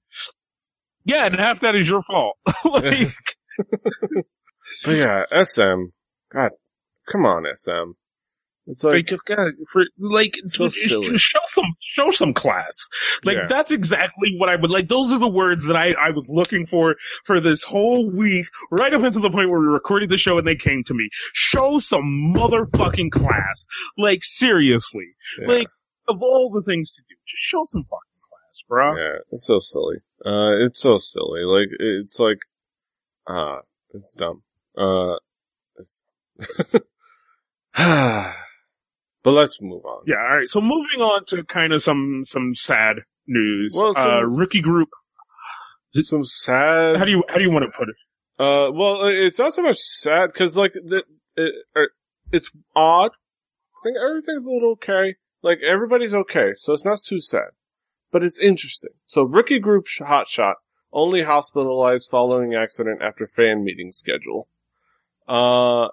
yeah, and half that is your fault. [laughs] like, [laughs] but yeah, SM. God, come on, SM. It's like, like, God, for, like, So show some, show some class. Like, Yeah. that's exactly what I would, like, those are the words that I, I was looking for, for this whole week, right up until the point where we recorded the show and they came to me. Show some motherfucking class. Like, seriously. yeah, Like, of all the things to do, just show some fucking class, bro. yeah, it's so silly. Uh, it's so silly. Like, it's like, ah, it's dumb. Uh, it's but let's move on. Yeah, alright, so moving on to kind of some, some sad news. Well, some- uh, rookie group, Some sad. how do you, how do you want to put it? Uh, well, it's not so much sad because like the, it, er, it's odd. I think everything's a little okay. Like everybody's okay, so it's not too sad, but it's interesting. So rookie group sh- Hotshot only hospitalized following accident after fan meeting schedule. Uh,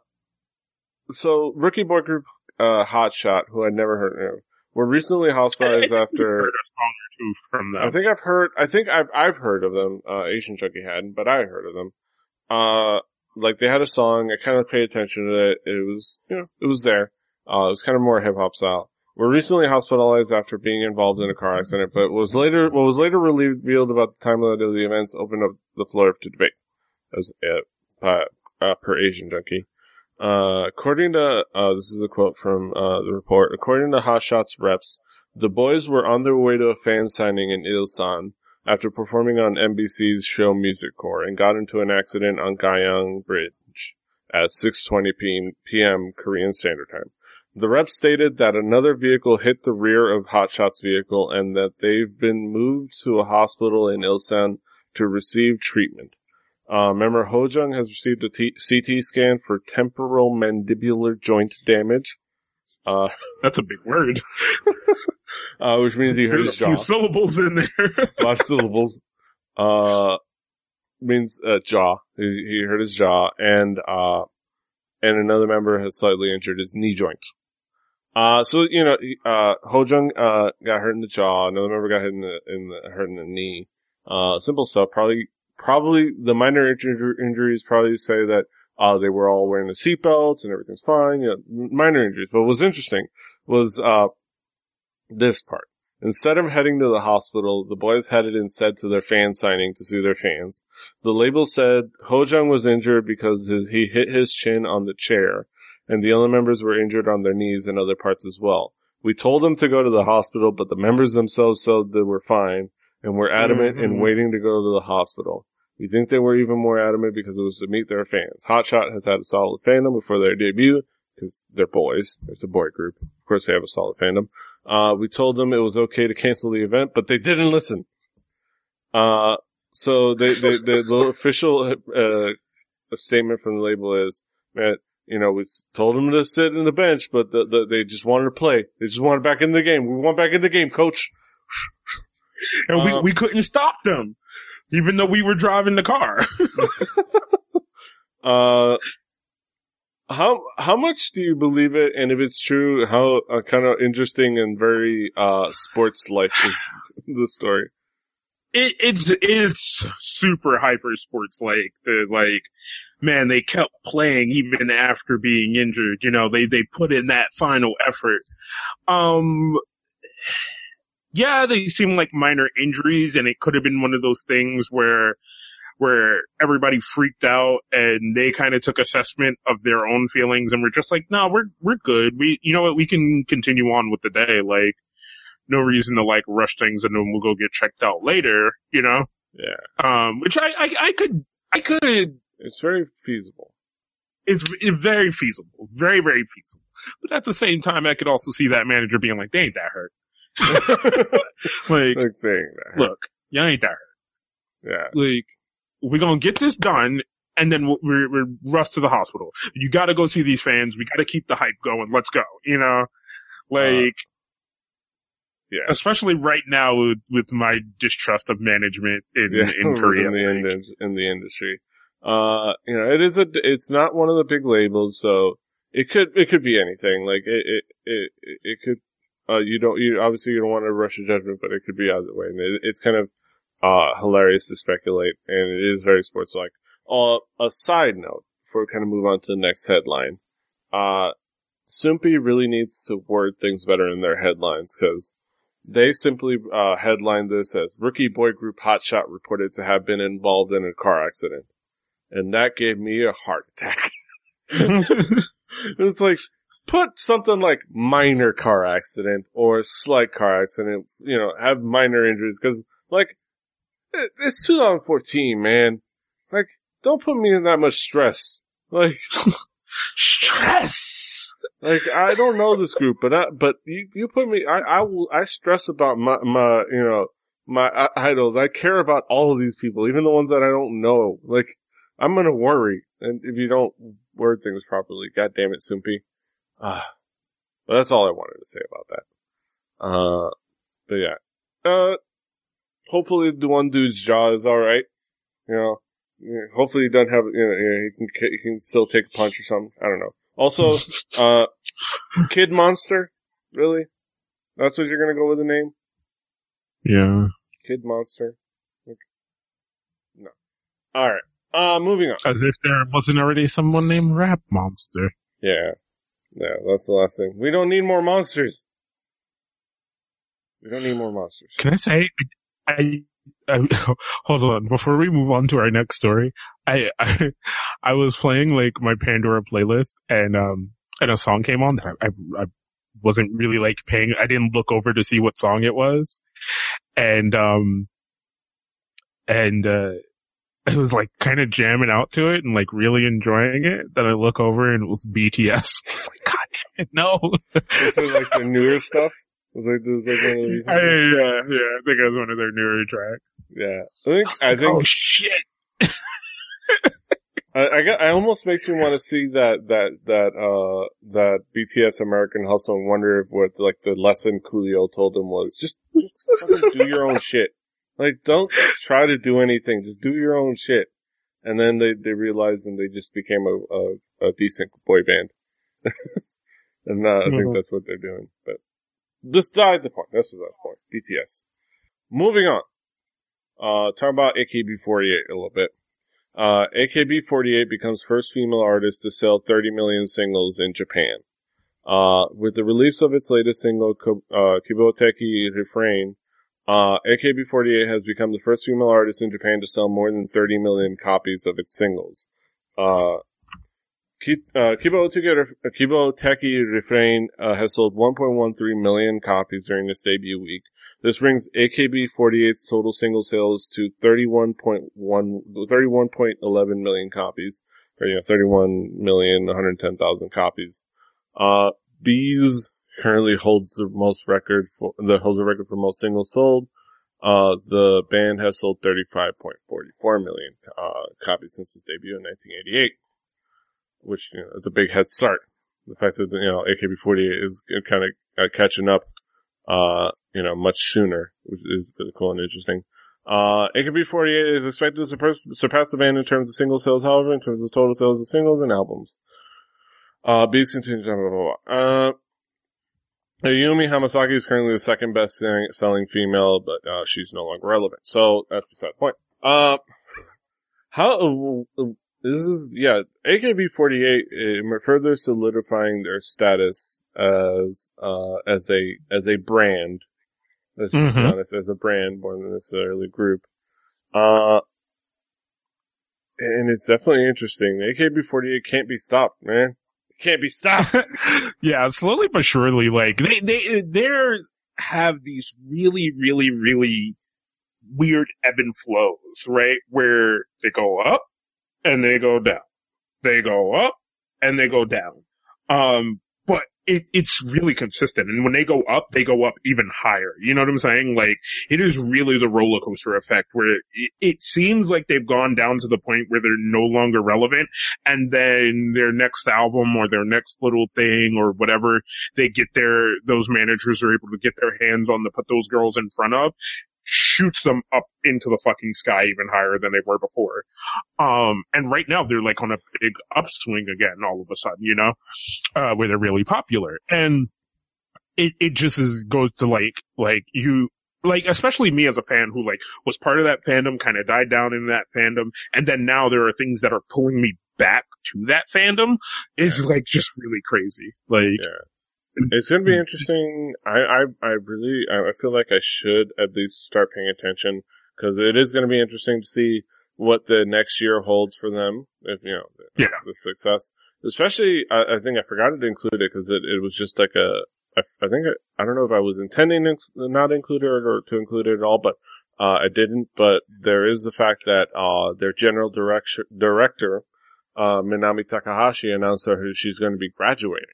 so rookie boy group uh Hotshot, who I'd never heard of, were recently hospitalized [laughs] after. heard a song or two from them. I think I've heard. I think I've I've heard of them. Uh, Asian Junkie hadn't, but I heard of them. Uh, like they had a song. I kind of paid attention to it. It was, you know, it was there. Uh, it was kind of more hip hop style. Were recently hospitalized after being involved in a car accident, but was later what was later revealed about the timeline of the events opened up the floor to debate. As uh, per Asian Junkie. Uh, according to, uh, this is a quote from, uh, the report. According to Hotshot's reps, the boys were on their way to a fan signing in Ilsan after performing on MBC's show Music Core and got into an accident on Gyeong Bridge at 6.20 p- p.m. Korean Standard Time. The rep stated that another vehicle hit the rear of Hotshot's vehicle and that they've been moved to a hospital in Ilsan to receive treatment. Uh, member Hojung has received a T- CT scan for temporal mandibular joint damage, uh, [laughs] That's a big word. [laughs] uh, which means he hurt There's his a jaw. few syllables in there. [laughs] a lot of syllables. Uh, means uh, jaw. He, he hurt his jaw, and uh, and another member has slightly injured his knee joint. Uh, so you know, uh, Hojung uh got hurt in the jaw. Another member got hit in the in the hurt in the knee. Uh, simple stuff. Probably probably the minor injur- injuries probably say that uh they were all wearing the seatbelts and everything's fine. You know, minor injuries. But what was interesting was uh this part. Instead of heading to the hospital, the boys headed instead to their fan signing to see their fans. The label said Hojung was injured because he hit his chin on the chair, and the other members were injured on their knees and other parts as well. We told them to go to the hospital, but the members themselves said they were fine, and were adamant in Mhm. waiting to go to the hospital. We think they were even more adamant because it was to meet their fans. Hotshot has had a solid fandom before their debut, because they're boys. It's a boy group. Of course they have a solid fandom. Uh, we told them it was okay to cancel the event, but they didn't listen. Uh, so they, they, [laughs] the, the official, uh, statement from the label is, man, you know, we told them to sit in the bench, but the, the, they just wanted to play. They just wanted back in the game. We want back in the game, coach. And we, Um, we couldn't stop them, even though we were driving the car. [laughs] Uh, how how much do you believe it? And if it's true, how uh, kind of interesting and very uh sports like is [laughs] the story? it, it's it's super hyper sports like the like man they kept playing even after being injured you know they they put in that final effort um yeah they seem like minor injuries and it could have been one of those things where where everybody freaked out and they kind of took assessment of their own feelings and were just like no we're we're good we you know what we can continue on with the day like no reason to like rush things and then we'll go get checked out later, you know? Yeah, Um, which I, I, I could, I could, it's very feasible. it's, it's very feasible. Very, very feasible. But at the same time, I could also see that manager being like, they ain't that hurt. [laughs] Like, like saying that. look, you ain't that hurt. Yeah, Like, we're gonna get this done and then we're, we're rush to the hospital. You gotta go see these fans. We gotta keep the hype going. Let's go. You know? Like, yeah. especially right now with, with my distrust of management in, yeah, in [laughs] Korea. in the, like, ind- in the industry. Uh, you know, it is a, it's not one of the big labels, so it could, it could be anything. Like it, it, it, it could, uh, you don't, you, obviously you don't want to rush a judgment, but it could be either way. And it, it's kind of, uh, hilarious to speculate, and it is very sports-like. Uh, a side note, before we kind of move on to the next headline, uh, Soompi really needs to word things better in their headlines, cause they simply uh, headlined this as rookie boy group Hotshot reported to have been involved in a car accident. And that gave me a heart attack. [laughs] it's like, put something like minor car accident or slight car accident, you know, have minor injuries. Cause like, it, it's 2014, man. Like, don't put me in that much stress. Like, [laughs] Stress! like I don't know this group, but I, but you you put me. I I will. I stress about my my you know my idols. I care about all of these people, even the ones that I don't know. Like I'm gonna worry, and if you don't word things properly, God damn it, Soompi. Ah, but that's all I wanted to say about that. Uh, but yeah. Uh, hopefully the one dude's jaw is all right. You know, hopefully he doesn't have. You know, yeah, he can he can still take a punch or something. I don't know. Also, uh, Kid Monster? Really? That's what you're gonna go with the name? Yeah. Kid Monster? Okay. No. Alright. Uh, moving on. As if there wasn't already someone named Rap Monster. Yeah. Yeah, that's the last thing. We don't need more monsters. We don't need more monsters. Can I say, I, I, [laughs] hold on, before we move on to our next story, I, I, [laughs] I was playing like my Pandora playlist and, um, and a song came on that I, I, wasn't really like paying, I didn't look over to see what song it was. And, um, and, uh, [laughs] I was like kind of jamming out to it and like really enjoying it. Then I look over and it was BTS. It's like, God damn it, no. Is like the newer stuff? Was like, was like one of I, yeah, yeah, I think it was one of their newer tracks. Yeah. I think, I think, oh shit. I, I got, I almost makes me want to see that, that, that, uh, that BTS American Hustle and wonder if what, like, the lesson Coolio told him was just, just do your own shit. Like, don't try to do anything. Just do your own shit. And then they, they realized and they just became a, a, a decent boy band. [laughs] and, uh, I think Mhm. that's what they're doing. But, beside the point. That's what the point. BTS. Moving on. Uh, talk about AKB48 a little bit. Uh, AKB48 becomes first female artist to sell 30 million singles in Japan. Uh, with the release of its latest single, uh, Kiboteki Refrain, uh, AKB48 has become the first female artist in Japan to sell more than 30 million copies of its singles. Uh, uh, Kiboteki Ref- uh, Kiboteki Refrain, uh, has sold 1.13 million copies during its debut week. This brings AKB48's total single sales to 31.1, 31.11 million copies. Or, you know, 31,110,000 copies. Uh, B'z currently holds the most record for, the holds the record for most singles sold. Uh, the band has sold 35.44 million, uh, copies since its debut in 1988, which, you know, is a big head start. The fact that, you know, AKB48 is kind of uh, catching up, uh, you know, much sooner, which is really cool and interesting. Uh, AKB48 is expected to surpass, surpass the band in terms of single sales, however, in terms of total sales of singles and albums. Uh, B'z continues, blah, blah, blah, blah. Uh, Yumi Hamasaki is currently the second best selling female, but, uh, she's no longer relevant. So, that's beside the point. Uh, how, uh, this is, yeah, AKB48, uh, further solidifying their status as, uh, as a, as a brand. Let's mm-hmm. be honest, as a brand more than necessarily a group. Uh, and it's definitely interesting. The AKB48 can't be stopped, man can't be stopped. [laughs] yeah, slowly but surely, like they they they're have these really really really weird ebb and flows, right? Where they go up and they go down, they go up and they go down. Um, but it, it's really consistent. And when they go up, they go up even higher. You know what I'm saying? Like, it is really the roller coaster effect where it, it, seems like they've gone down to the point where they're no longer relevant. And then their next album or their next little thing or whatever they get their, those managers are able to get their hands on to put those girls in front of shoots them up into the fucking sky even higher than they were before. Um, and right now they're like on a big upswing again all of a sudden, you know, uh, where they're really popular. And it, it just is, goes to like, like you, like, especially me as a fan who like was part of that fandom, kind of died down in that fandom. And then now there are things that are pulling me back to that fandom is yeah. like just really crazy. Like, yeah. It's going to be interesting. I, I, I really, I feel like I should at least start paying attention because it is going to be interesting to see what the next year holds for them. If, you know, yeah. the success. Especially, I, I think I forgot to include it because it, it was just like a, I, I think, I, I don't know if I was intending to not include it or to include it at all, but, uh, I didn't, but there is the fact that, uh, their general director, director, uh, Minami Takahashi announced that she's going to be graduating.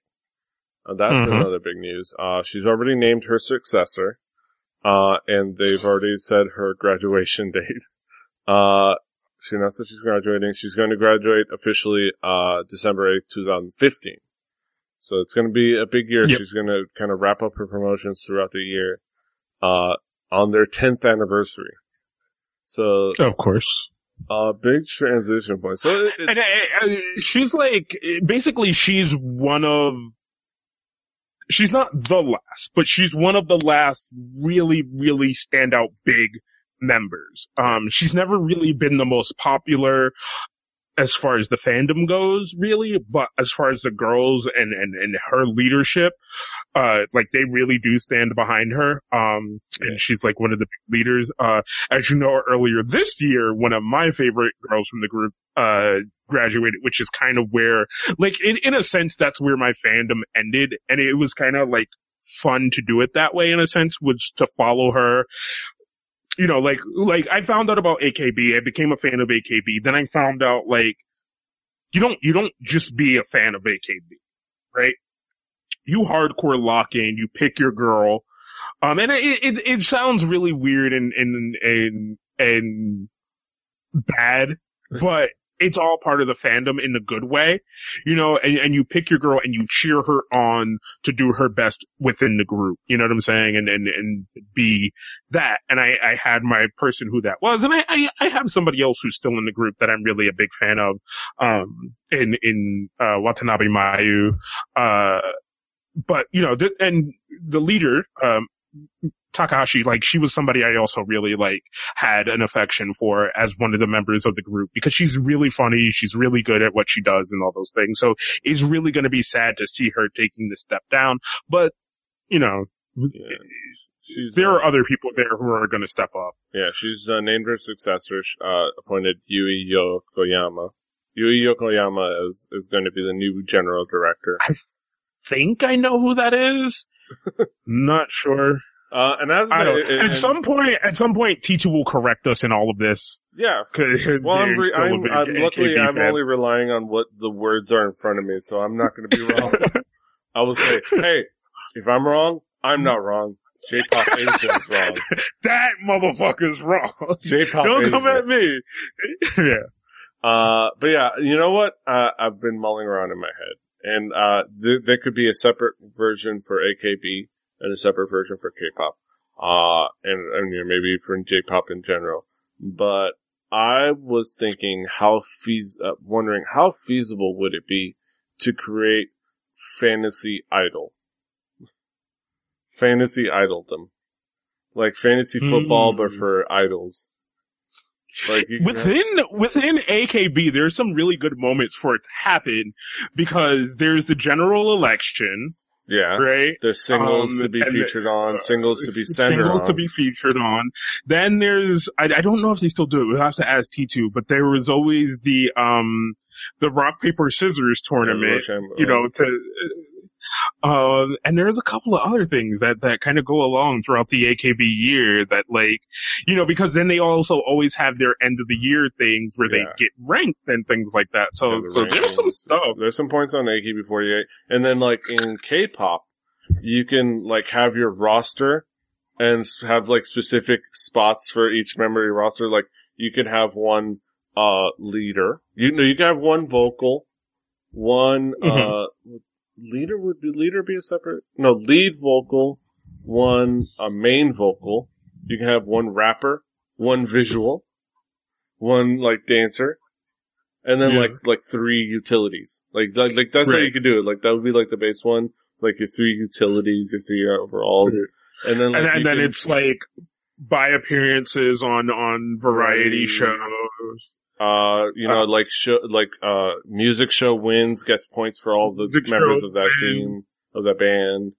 Uh, that's mm-hmm. another big news. Uh, she's already named her successor, uh, and they've already said her graduation [laughs] date. Uh, she announced that she's graduating. She's going to graduate officially, uh, December 8th, 2015. So it's going to be a big year. Yep. She's going to kind of wrap up her promotions throughout the year, uh, on their 10th anniversary. So. Of course. A uh, big transition point. So it, it, and, uh, she's like, basically she's one of she's not the last, but she's one of the last really, really standout big members. Um, she's never really been the most popular as far as the fandom goes, really, but as far as the girls and, and, and her leadership, uh, like they really do stand behind her. Um, and she's like one of the leaders. Uh, as you know, earlier this year, one of my favorite girls from the group, uh, graduated, which is kind of where, like, in, in a sense, that's where my fandom ended. And it was kind of like fun to do it that way in a sense, was to follow her you know, like, like I found out about AKB. I became a fan of AKB. Then I found out like, you don't, you don't just be a fan of AKB, right? You hardcore lock in, you pick your girl. Um, and it, it, it sounds really weird and, and, and, and bad, but it's all part of the fandom in a good way, you know, and, and you pick your girl and you cheer her on to do her best within the group. You know what I'm saying? And, and, and be that. And I, I had my person who that was. And I, I, I have somebody else who's still in the group that I'm really a big fan of, um, in, in, uh, Watanabe Mayu. Uh, but, you know, the, and the leader, um, Takahashi, like she was somebody I also really like had an affection for as one of the members of the group because she's really funny. She's really good at what she does and all those things. So it's really going to be sad to see her taking this step down. But, you know, yeah. There are uh, other people there who are going to step up. Yeah, she's uh, named her successor, uh, appointed Yui Yokoyama. Yui Yokoyama is, is going to be the new general director. I think I know who that is. Not sure. Uh, and as I, it, at some point, at some point, T2 will correct us in all of this. Yeah. [laughs] Well, I'm, re- I'm, I'm luckily I'm fan. only relying on what the words are in front of me, so I'm not going to be [laughs] wrong. I will say, hey, if I'm wrong, I'm not wrong. J-pop Asia [laughs] is wrong. that motherfucker's wrong. J-pop Don't Asia. come at me. yeah. Uh, but yeah, you know what? Uh, I've been mulling around in my head, and uh, th- there could be a separate version for AKB and a separate version for K-pop. Uh, and, and you know, maybe for J-pop in general. But I was thinking how feas- uh, wondering how feasible would it be to create fantasy idol, fantasy idoldom, like fantasy football, but Hmm. for idols. Like can have- Within within AKB, there's some really good moments for it to happen because there's the general election, yeah. right? There's singles Um, to be and the- featured on, singles to be centered on singles on. to be featured on. Then there's I, I don't know if they still do it. We'll have to ask T2, but there was always the um the rock paper scissors tournament. You know, to, uh, and there's a couple of other things that, that kind of go along throughout the AKB year that like, you know, because then they also always have their end of the year things where Yeah. they get ranked and things like that. So, Yeah, the so there's some stuff. There's some points on AKB48, and then like in K-pop, you can like have your roster and have like specific spots for each member of your roster. Like you can have one uh leader. You know, you can have one vocal, one uh leader would be leader be a separate no lead vocal, one a main vocal. You can have one rapper, one visual, one like dancer, and then Yeah. like like three utilities. Like like, like that's how you could do it. Like that would be like the base one. Like your three utilities, your three overalls, and then like, and, and then can- it's like by appearances on, on Variety. shows. Uh, you know, like show, like, uh, music show wins, gets points for all the members of that wins. team, of that band.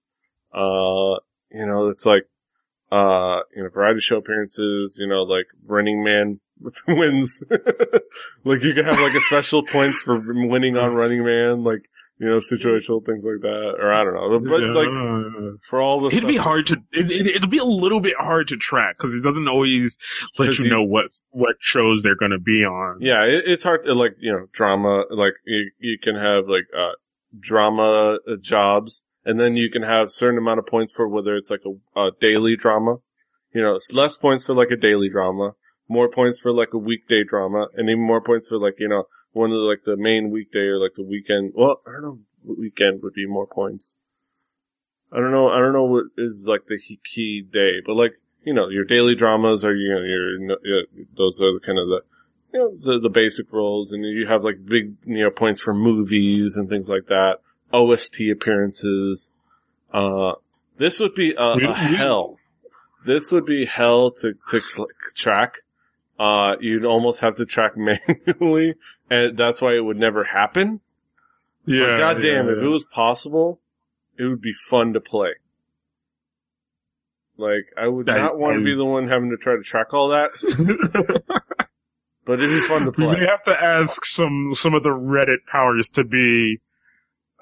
Uh, you know, it's like, uh, you know, variety show appearances, you know, like Running Man [laughs] wins. [laughs] like you could have like a special points for winning on Running Man, like, you know, situational things like that, or I don't know, but like, for all the It'd be hard to, it, it, it'll be a little bit hard to track because it doesn't always let you you- know what, what shows they're going to be on. Yeah, it, it's hard to like, you know, drama, like you, you can have like, uh, drama uh, jobs and then you can have certain amount of points for whether it's like a, a daily drama. You know, it's less points for like a daily drama, more points for like a weekday drama, and even more points for like, you know, one of the, like the main weekday or like the weekend. Well, I don't know, weekend would be more points. I don't know, I don't know what is like the key- day, but like, you know, your daily dramas are, you know, your, your those are the kind of the, you know, the, the basic roles and you have like big, you know, points for movies and things like that. OST appearances. Uh, this would be a, a hell. This would be hell to, to track. Uh, you'd almost have to track [laughs] manually and that's why it would never happen. Yeah. But goddamn, yeah, if it was possible, it would be fun to play. Like, I would I- not want to be the one having to try to track all that, [laughs] but it'd be fun to play. may have to ask some some of the Reddit powers to be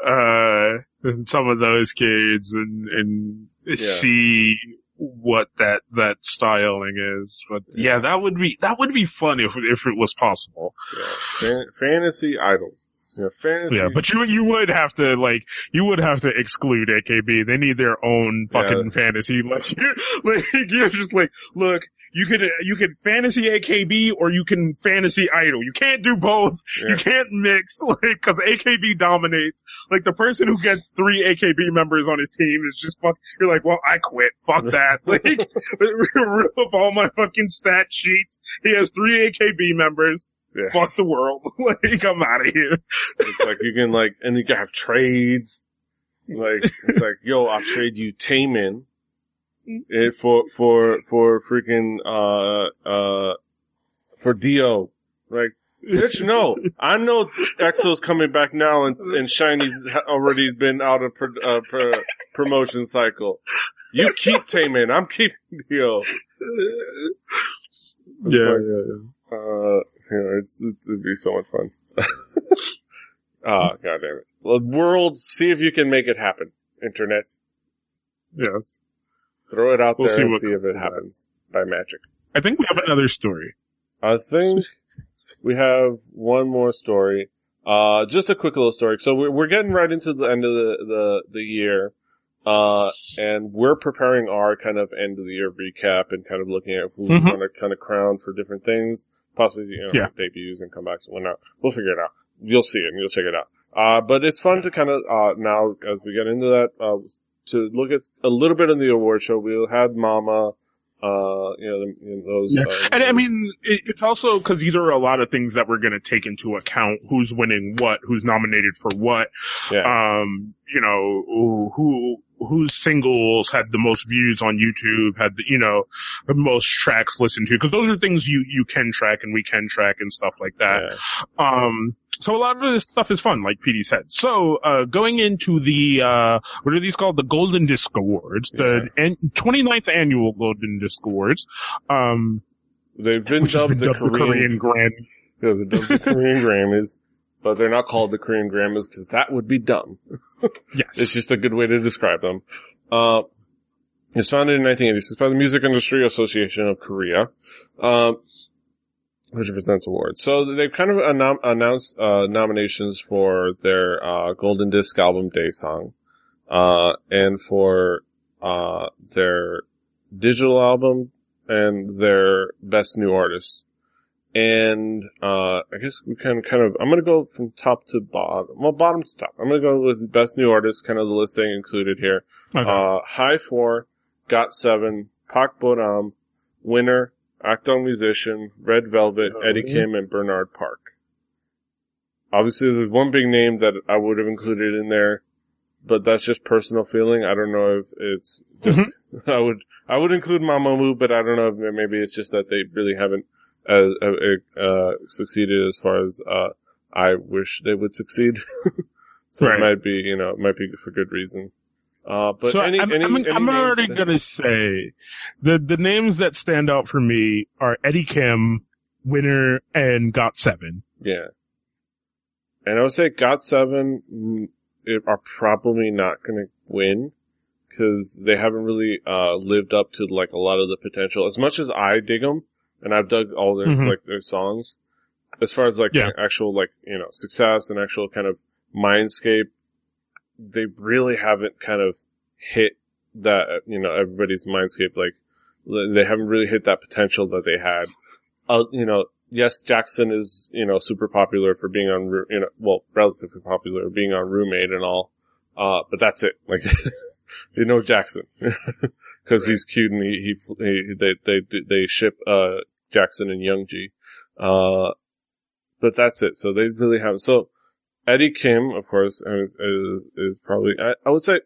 uh some of those kids and and see what that that styling is. But yeah. Yeah. that would be that would be fun if if it was possible. Yeah. Fan- fantasy idols. Yeah, fantasy. Yeah, but you you would have to like you would have to exclude AKB. They need their own fucking fantasy. Like [laughs] you're like you're just like look. You could uh, you could fantasy AKB or you can fantasy idol. You can't do both. You can't mix, [laughs] like, cause AKB dominates. Like, the person who gets three AKB members on his team is just fuck, you're like, well, I quit. Fuck [laughs] that. [laughs] Like, rip up all my fucking stat sheets. He has three AKB members. Yes. Fuck the world. like, I'm out of here. It's like you can like, and you can have trades. Like, it's like, yo, I'll trade you Taemin. It for, for, for freaking, uh, uh, for Dio. Like, bitch, no. I know EXO's coming back now and, and SHINee's already been out of pro, uh, pro, promotion cycle. You keep Taemin. I'm keeping Dio. It's like, yeah. Uh, yeah, it's, it'd be so much fun. [laughs] Ah, god damn it. World, see if you can make it happen. Internet. Yes. Throw it out We'll there see and what see if it happens by magic. I think we have another story. I think we have one more story. Uh, just a quick little story. So we're, we're getting right into the end of the, the, the year. Uh, and we're preparing our kind of end of the year recap and kind of looking at who's Mhm. going to kind of crown for different things, possibly, you know, Yeah. debuts and comebacks and whatnot. We'll figure it out. You'll see it and you'll check it out. Uh, but it's fun to kind of, uh, now as we get into that, uh, to look at a little bit in the award show. We'll have Mama, uh, you know, the, you know, those, Yeah. uh, And I mean, it, it's also because these are a lot of things that we're going to take into account: who's winning what, who's nominated for what, yeah. um, you know, who whose singles had the most views on YouTube, had the, you know the most tracks listened to, because those are things you you can track and we can track and stuff like that. yeah. Um, so a lot of this stuff is fun, like PD said. So, uh, going into the, uh, what are these called? The Golden Disc Awards, the an- 29th annual Golden Disc Awards, um, They've been dubbed, been the, dubbed the Korean, Korean Grand. yeah, the Korean [laughs] Grammys, but they're not called the Korean Grammys because that would be dumb. [laughs] Yes. It's just a good way to describe them. Uh, it's founded in 1986 by the Music Industry Association of Korea, um, which presents awards. So they've kind of annou- announced uh, nominations for their uh, Golden Disc album Daesang, uh, and for uh, their digital album and their Best New Artist. And uh, I guess we can kind of. I'm gonna go from top to bottom. Well, bottom to top. I'm gonna go with the best new artist, kind of the listing included here. Okay. Uh, High Four, Got Seven, Park Boram, Winner, Akdong Musician, Red Velvet, Oh. Eddie Kim, and Bernard Park. Obviously, there's one big name that I would have included in there, but that's just personal feeling. I don't know if it's just Mm-hmm. [laughs] I would I would include Mamamoo, but I don't know if maybe it's just that they really haven't uh, uh, uh, succeeded as far as uh, I wish they would succeed. [laughs] so Right. it might be you know it might be for good reason. Uh, but so any, I'm, any, I'm, any I'm already that- gonna say the the names that stand out for me are Eddie Kim, Winner, and Got Seven. Yeah. And I would say Got Seven mm, are probably not going to win because they haven't really uh, lived up to like a lot of the potential. As much as I dig them, and I've dug all their Mhm. like their songs, as far as like Yeah. actual like you know success and actual kind of mindscape, they really haven't kind of hit that you know everybody's mindscape like they haven't really hit that potential that they had. Uh, you know, yes, Jackson is, you know, super popular for being on, you know, well, relatively popular, being on Roommate and all. Uh, but that's it. Like, [laughs] you know Jackson. [laughs] Cause he's cute and he, he, he, they, they, they ship, uh, Jackson and Youngji. Uh, but that's it. So they really haven't. So Eddie Kim, of course, is, is, is probably, I, I would say,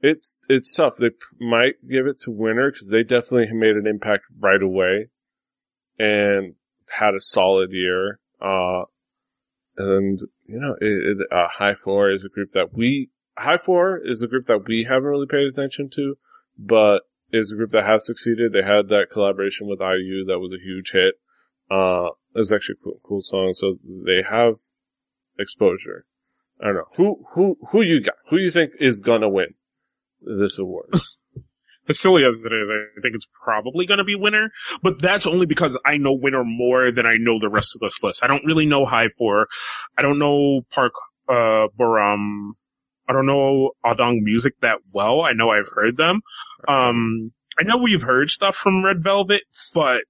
it's, it's tough. They p- might give it to Winner because they definitely made an impact right away and had a solid year. Uh, and you know, it, it, uh, High Four is a group that we, High Four is a group that we haven't really paid attention to, but is a group that has succeeded. They had that collaboration with IU that was a huge hit. Uh, it was actually a cool, cool song. So they have exposure. I don't know. Who, who, who you got? Who you think is gonna win this award? [laughs] As silly as it is, I think it's probably going to be Winner, but that's only because I know Winner more than I know the rest of this list. I don't really know High Four. I don't know Park, uh, Baram. I don't know Akdong music that well. I know I've heard them. Um, I know we've heard stuff from Red Velvet, but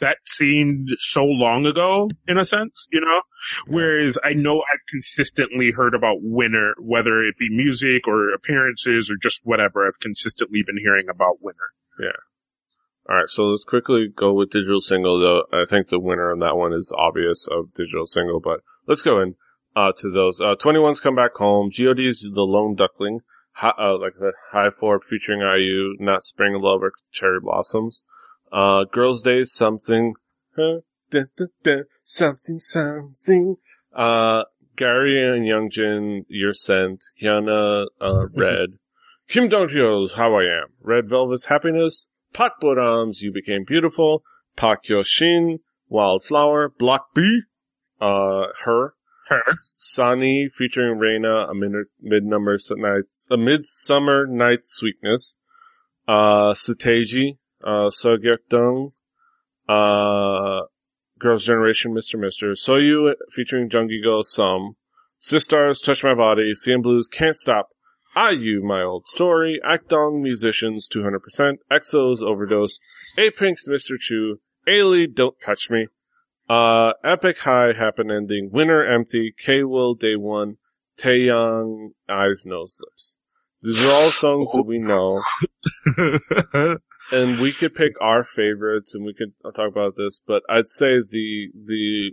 that seemed so long ago in a sense, you know? Whereas I know I've consistently heard about Winner, whether it be music or appearances or just whatever. I've consistently been hearing about Winner. Yeah. Alright, so let's quickly go with digital single though. I think the winner on that one is obvious of digital single, but let's go in, uh, to those. Uh, 2NE1's Come Back Home, GOD's The Lone Duckling, hi, uh, like the High Four featuring IU, Not Spring Love or Cherry Blossoms, uh, Girls Day, Something, huh, dun, dun, dun, something, something, uh, Gary and Youngjin, your scent. Hyuna, uh, [laughs] Red, Kim Dong-hyo's How I Am, Red Velvet's Happiness, Park Boram's You Became Beautiful, Park Hyo-shin, Wildflower, Block B, uh, Her, Her. Sunny featuring Raina, a mid mid-number night, a midsummer night sweetness, uh, Seo Taiji, uh, uh, Girls' Generation, Mr. Mister, Soyou featuring Junggigo, Some, Sistar's, Touch My Body, CN Blue's, Can't Stop, IU, My Old Story, Akdong Musicians, 200%, EXO's Overdose, A-Pink's Mr. Chu, Ailee, Don't Touch Me, uh, Epic High, Happen Ending, Winner Empty, K-Will, Day One, Taeyang, Eyes, Nose, Lips. These are all songs that we know, and we could pick our favorites, and we could talk about this. But I'd say the the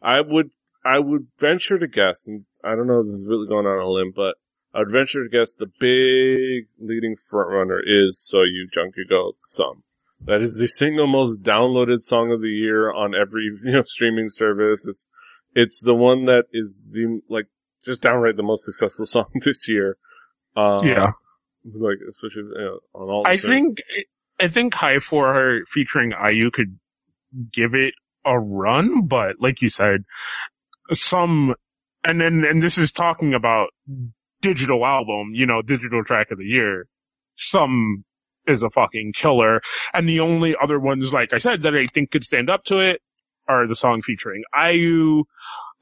I would I would venture to guess, and I don't know if this is really going on a limb, but I'd venture to guess the big leading frontrunner is "Soyou Junggigo" some. That is the single most downloaded song of the year on every [laughs] you know streaming service. It's it's the one that is the like just downright the most successful [laughs] song this year. Uh, yeah. like especially you know, on all. I services. think I think High for featuring IU could give it a run, but like you said, some and then and this is talking about digital album, you know, digital track of the year. Some is a fucking killer, and the only other ones, like I said, that I think could stand up to it are the song featuring IU.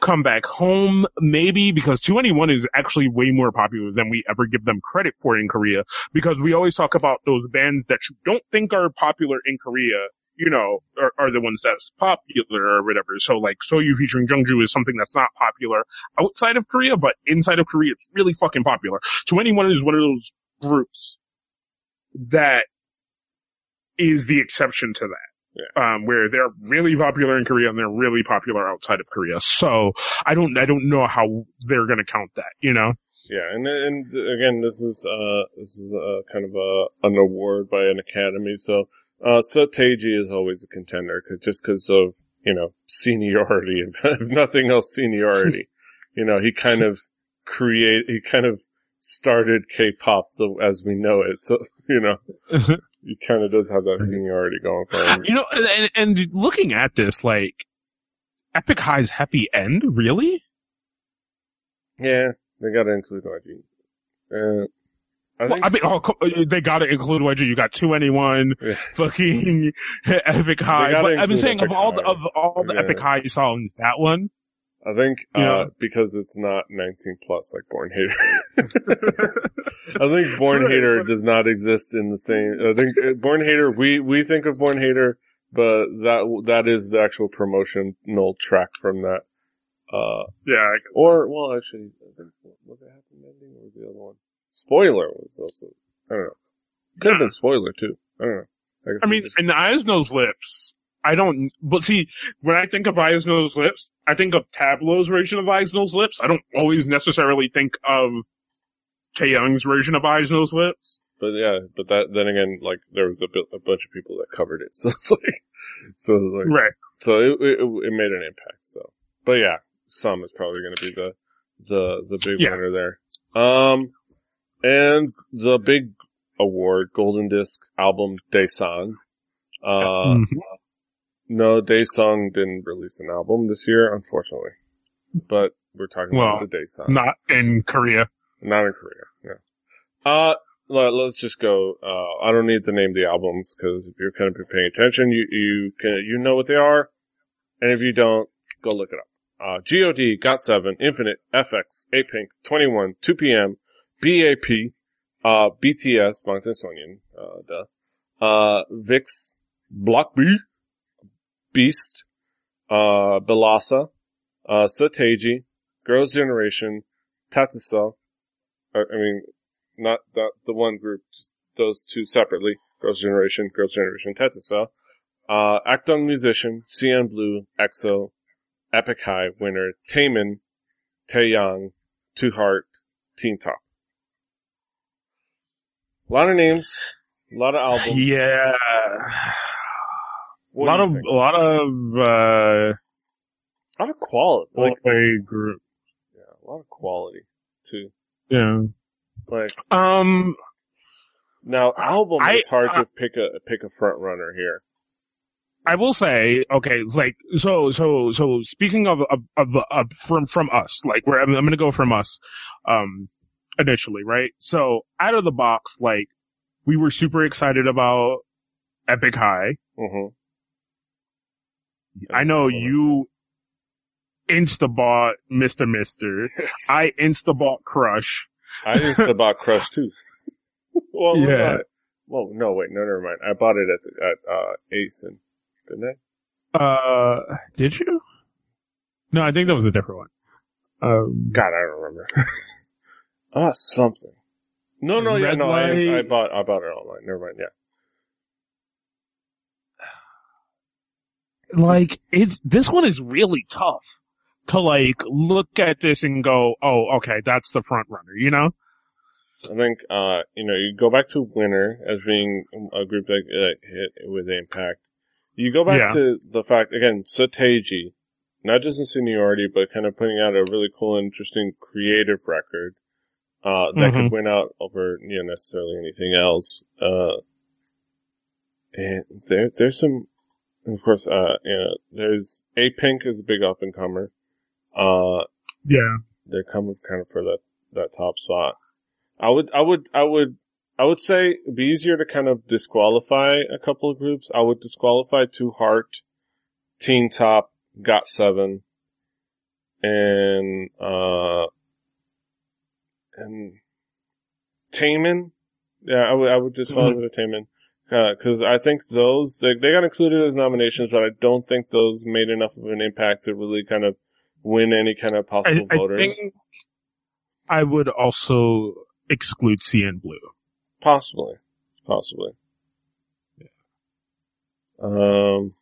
Come Back Home, maybe, because 2NE1 is actually way more popular than we ever give them credit for in Korea, because we always talk about those bands that you don't think are popular in Korea, you know, are, are the ones that's popular or whatever. So like, Soyou featuring Jungju is something that's not popular outside of Korea, but inside of Korea, it's really fucking popular. 2NE1 is one of those groups that is the exception to that. Um, where they're really popular in Korea and they're really popular outside of Korea. So I don't, I don't know how they're gonna count that, you know? Yeah, and and again, this is uh this is uh kind of a an award by an academy. So uh Seo Taiji is always a contender, cause, just because of you know seniority, [laughs] if nothing else, seniority. [laughs] you know, he kind of create, he kind of started K-pop the, as we know it. So [laughs] you know, [laughs] he kind of does have that seniority going for him. You know, and, and looking at this, like, Epic High's happy end, really? Yeah, they got to include YG. Uh, I Well, think I mean, oh, they gotta include YG. You got 2NE1, Yeah. fucking [laughs] Epic High. But I've been saying of all the, of all the Yeah. Epic High songs, that one. I think, uh, because it's not 19 plus like Born Hater. [laughs] I think Born Hater does not exist in the same, I think uh, Born Hater, we, we think of Born Hater, but that, that is the actual promotional track from that. Uh, Yeah, or, well, actually, I think, was it Happy Ending or was the other one? Spoiler was also, I don't know. Could have been Spoiler too. I don't know. guess I mean, just- the Eyes, Nose, Lips, I don't, but see, when I think of Eyes, Nose, Lips, I think of Tablo's version of Eyes, Nose, Lips. I don't always necessarily think of Taeyang's version of Eyes, Nose, Lips. But yeah, but that, then again, like, there was a, bit, a bunch of people that covered it. [laughs] So it's like, so it's like, Right. So it, it, it made an impact. So, but yeah, some is probably going to be the, the, the big Yeah. winner there. Um, and the big award, Golden Disc album Daesung. Uh, Mhm. No, Daesung didn't release an album this year, unfortunately. But we're talking Well, about the Daesung. Not in Korea. Not in Korea. Yeah. Uh, let, us just go. Uh, I don't need to name the albums because if you're kind of paying attention, you you can you know what they are, and if you don't, go look it up. Uh, God, Got Seven, Infinite, f(x), A Pink, 2NE1, Two PM, BAP, uh, BTS, Bangtan Sonyeon, uh, duh, uh, VIXX, Block B, Beast, uh, Belasa, uh, Seo Taiji, Girls' Generation, TaeTiSeo, I I mean, not the the one group, just those two separately. Girls' Generation, Girls' Generation, TaeTiSeo. Uh, Akdong Musician, CN Blue, EXO, Epic High winner, Taemin, Taeyang, ToHeart, Teen Top. A lot of names, a lot of albums. Yeah. What a lot of, think? a lot of, uh, a lot of quality, like boy group. yeah, a lot of quality too. Yeah. Like Um, now, album, I- it's hard I- to pick a pick a front runner here. I will say, okay, like, so, so, so speaking of, of, of, of from, from us, like, where I'm, I'm gonna go from us, um, initially, right? So, out of the box, like, we were super excited about Epic High. hmm I know you insta bought Mr. Mister. I insta bought Crush. I to Crush too. [laughs] well, Yeah. Well, no, wait, no, never mind. I bought it at the, at uh, Ace, and didn't I? Uh, did you? No, I think that was a different one. Um, God, I don't remember. [laughs] Ah, something. No, no, yeah, no. I. I bought, I bought it online. Never mind. Yeah. Like it's this one is really tough to like look at this and go, oh, okay, that's the front runner, you know? I think, uh, you know, you go back to Winner as being a group that, that hit with impact. You go back Yeah. to the fact, again, Seo Taiji, not just in seniority, but kind of putting out a really cool, interesting, creative record, uh, that Mhm. could win out over, you know, necessarily anything else. Uh, and there, there's some, of course, uh, you know, there's, A Pink is a big up and comer. Uh, Yeah. they're coming kind of for that, that top spot. I would, I would, I would, I would say it'd be easier to kind of disqualify a couple of groups. I would disqualify ToHeart, Teen Top, Got Seven, and, uh, and Taemin. Yeah, I would, I would disqualify Taemin. Uh, cause I think those, they, they got included as nominations, but I don't think those made enough of an impact to really kind of win any kind of possible I voters. think I would also exclude CN Blue. Possibly. Possibly. Um,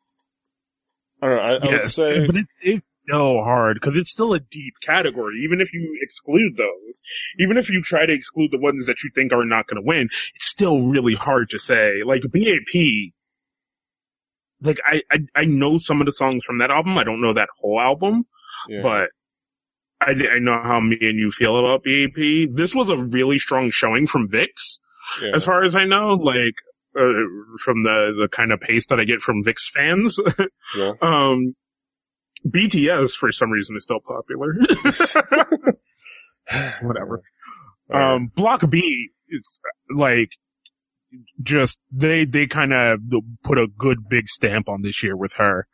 I don't know. I, I would say, but it's so hard because it's still a deep category. Even if you exclude those, even if you try to exclude the ones that you think are not going to win, it's still really hard to say. Like BAP, like I, I I know some of the songs from that album. I don't know that whole album, yeah. but I, I know how me and you feel about BAP. This was a really strong showing from VIXX, yeah. as far as I know. Like uh, from the the kind of pace that I get from VIXX fans. [laughs] yeah. Um, BTS for some reason is still popular. [laughs] Whatever. [laughs] Alright. Um, Block B is like just they they kind of put a good big stamp on this year with her,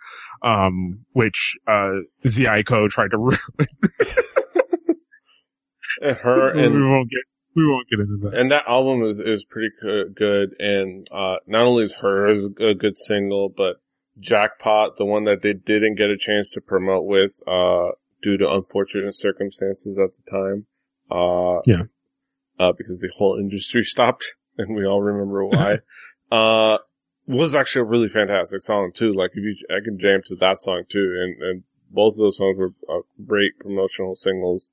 um, which uh Zico tried to. ruin. [laughs] Her and we won't get we won't get into that. and that album is is pretty good. And uh, not only is her is a good single, but Jackpot, the one that they didn't get a chance to promote with, uh, due to unfortunate circumstances at the time. Uh, Yeah. Uh, because the whole industry [laughs] stopped, and we all remember why. [laughs] uh, was actually a really fantastic song too. Like if you, I can jam to that song too, and and both of those songs were uh, great promotional singles.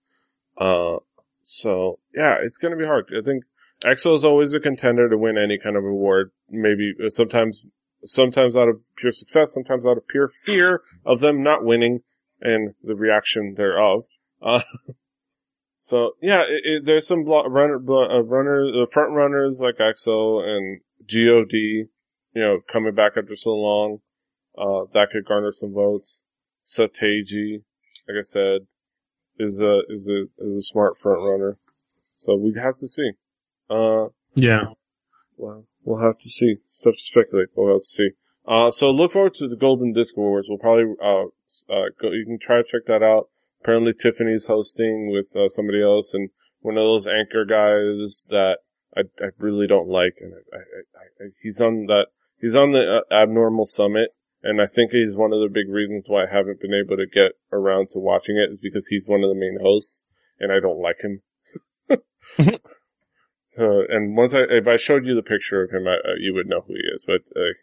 Uh, so yeah, it's gonna be hard. I think EXO is always a contender to win any kind of award. Maybe uh, sometimes, sometimes out of pure success, sometimes out of pure fear of them not winning and the reaction thereof. Uh, [laughs] so yeah, it, it, there's some blo- runner, blo- uh, runners, uh, front runners like EXO and God, you know, coming back after so long. Uh, that could garner some votes. Seo Taiji, like I said, is a, is a, is a smart front runner. So we have to see. Uh, Yeah. Well, we'll have to see. Stuff to speculate, we'll have to see. Uh, so look forward to the Golden Disc Awards. We'll probably, uh, uh, go, you can try to check that out. Apparently Tiffany's hosting with, uh, somebody else and one of those anchor guys that I, I really don't like. And I, I, I, I, he's on that, he's on the uh, Abnormal Summit. And I think he's one of the big reasons why I haven't been able to get around to watching it is because he's one of the main hosts and I don't like him. [laughs] Uh, and once I, if I showed you the picture of him, I, uh, you would know who he is. But uh,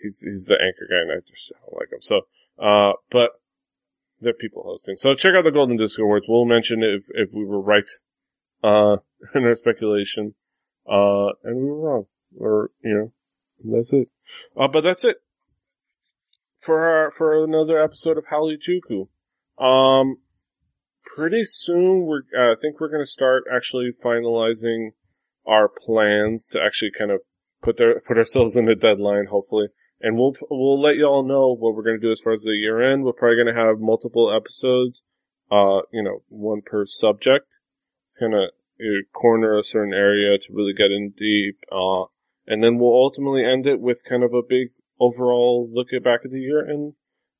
he's he's the anchor guy, and I just don't like him. So, uh, but they're people hosting. So check out the Golden Disc Awards. We'll mention if if we were right uh, [laughs] in our speculation, uh, and we were wrong, or you know, that's it. Uh, but that's it for our for another episode of Halijuku. Um, pretty soon we're uh, I think we're gonna start actually finalizing our plans to actually kind of put their put ourselves in a deadline, hopefully. And we'll we'll let y'all know what we're gonna do as far as the year end. We're probably gonna have multiple episodes, uh, you know, one per subject, kind of corner a certain area to really get in deep. Uh, and then we'll ultimately end it with kind of a big overall look at back at the year and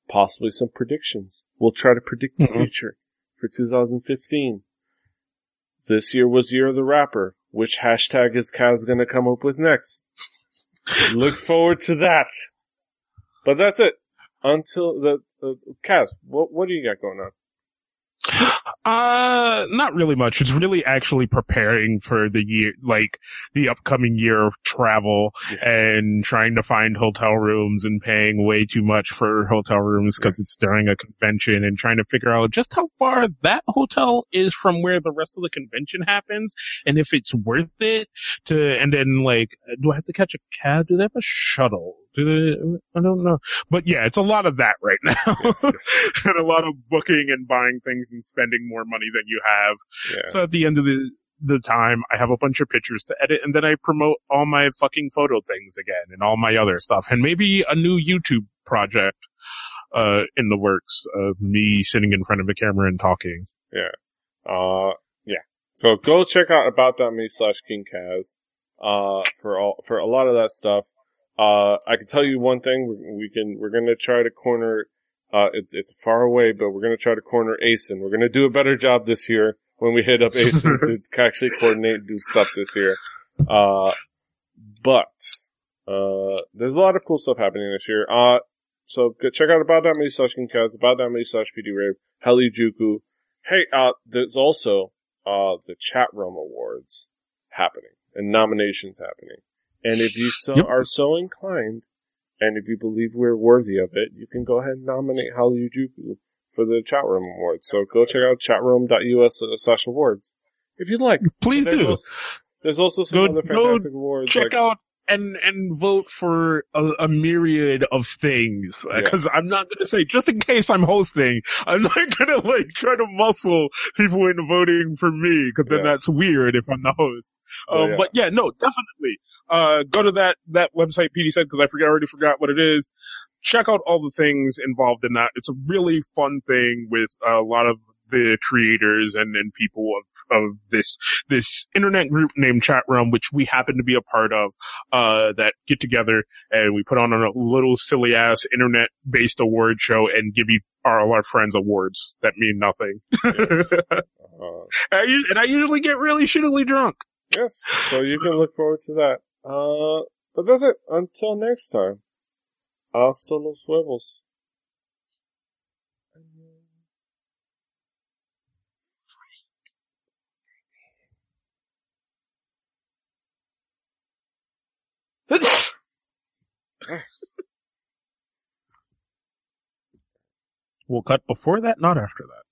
possibly some predictions. We'll try to predict the Mhm. future for 2015. This year was year of the rapper. Which hashtag is Kaz gonna come up with next? Look forward to that. But that's it. Until the, uh, Kaz, what, what do you got going on? Uh, not really much. It's really actually preparing for the year, like the upcoming year of travel Yes. and trying to find hotel rooms and paying way too much for hotel rooms because Yes. it's during a convention and trying to figure out just how far that hotel is from where the rest of the convention happens and if it's worth it to, and then like, do I have to catch a cab? Do they have a shuttle? Do they, I don't know. But yeah, it's a lot of that right now. Yes, yes. [laughs] and a lot of booking and buying things and spending more money than you have. Yeah. So at the end of the the time, I have a bunch of pictures to edit, and then I promote all my fucking photo things again and all my other stuff, and maybe a new YouTube project uh in the works of me sitting in front of a camera and talking. Yeah. Uh, yeah. So go check out about.me slash KingCaz, uh, for all, for a lot of that stuff. Uh, I can tell you one thing, we, we can, we're gonna try to corner, uh, it, it's far away, but we're gonna try to corner Asen. We're gonna do a better job this year when we hit up Asen [laughs] to actually coordinate and do stuff this year. Uh, but, uh, there's a lot of cool stuff happening this year. Uh, so go check out about.me slash KingCaz, about.me slash PDRave, Helijuku, Hey, uh, there's also, uh, the chat room awards happening and nominations happening. And if you so, Yep. are so inclined, and if you believe we're worthy of it, you can go ahead and nominate Haliujuku for the chat room awards. So go check out chatroom.us slash awards if you'd like. Please There's do also, there's also some Go- other fantastic awards. check like, out and and vote for a, a myriad of things Yeah. because I'm not gonna say just in case I'm hosting, I'm not [laughs] gonna like try to muscle people into voting for me because then Yes. that's weird if I'm the host. Oh, Um, yeah. But yeah, no, definitely. Uh, go to that that website PD said because I forgot already forgot what it is. Check out all the things involved in that. It's a really fun thing with a lot of the creators and, and people of, of this, this internet group named Chat Room, which we happen to be a part of, uh, that get together and we put on a little silly ass internet based award show and give you all our friends awards that mean nothing. yes. [laughs] uh, I u- and I usually get really shittily drunk. yes. So you can look forward to that. Uh, but that's it. Until next time. Hasta los huevos. We'll cut before that, not after that.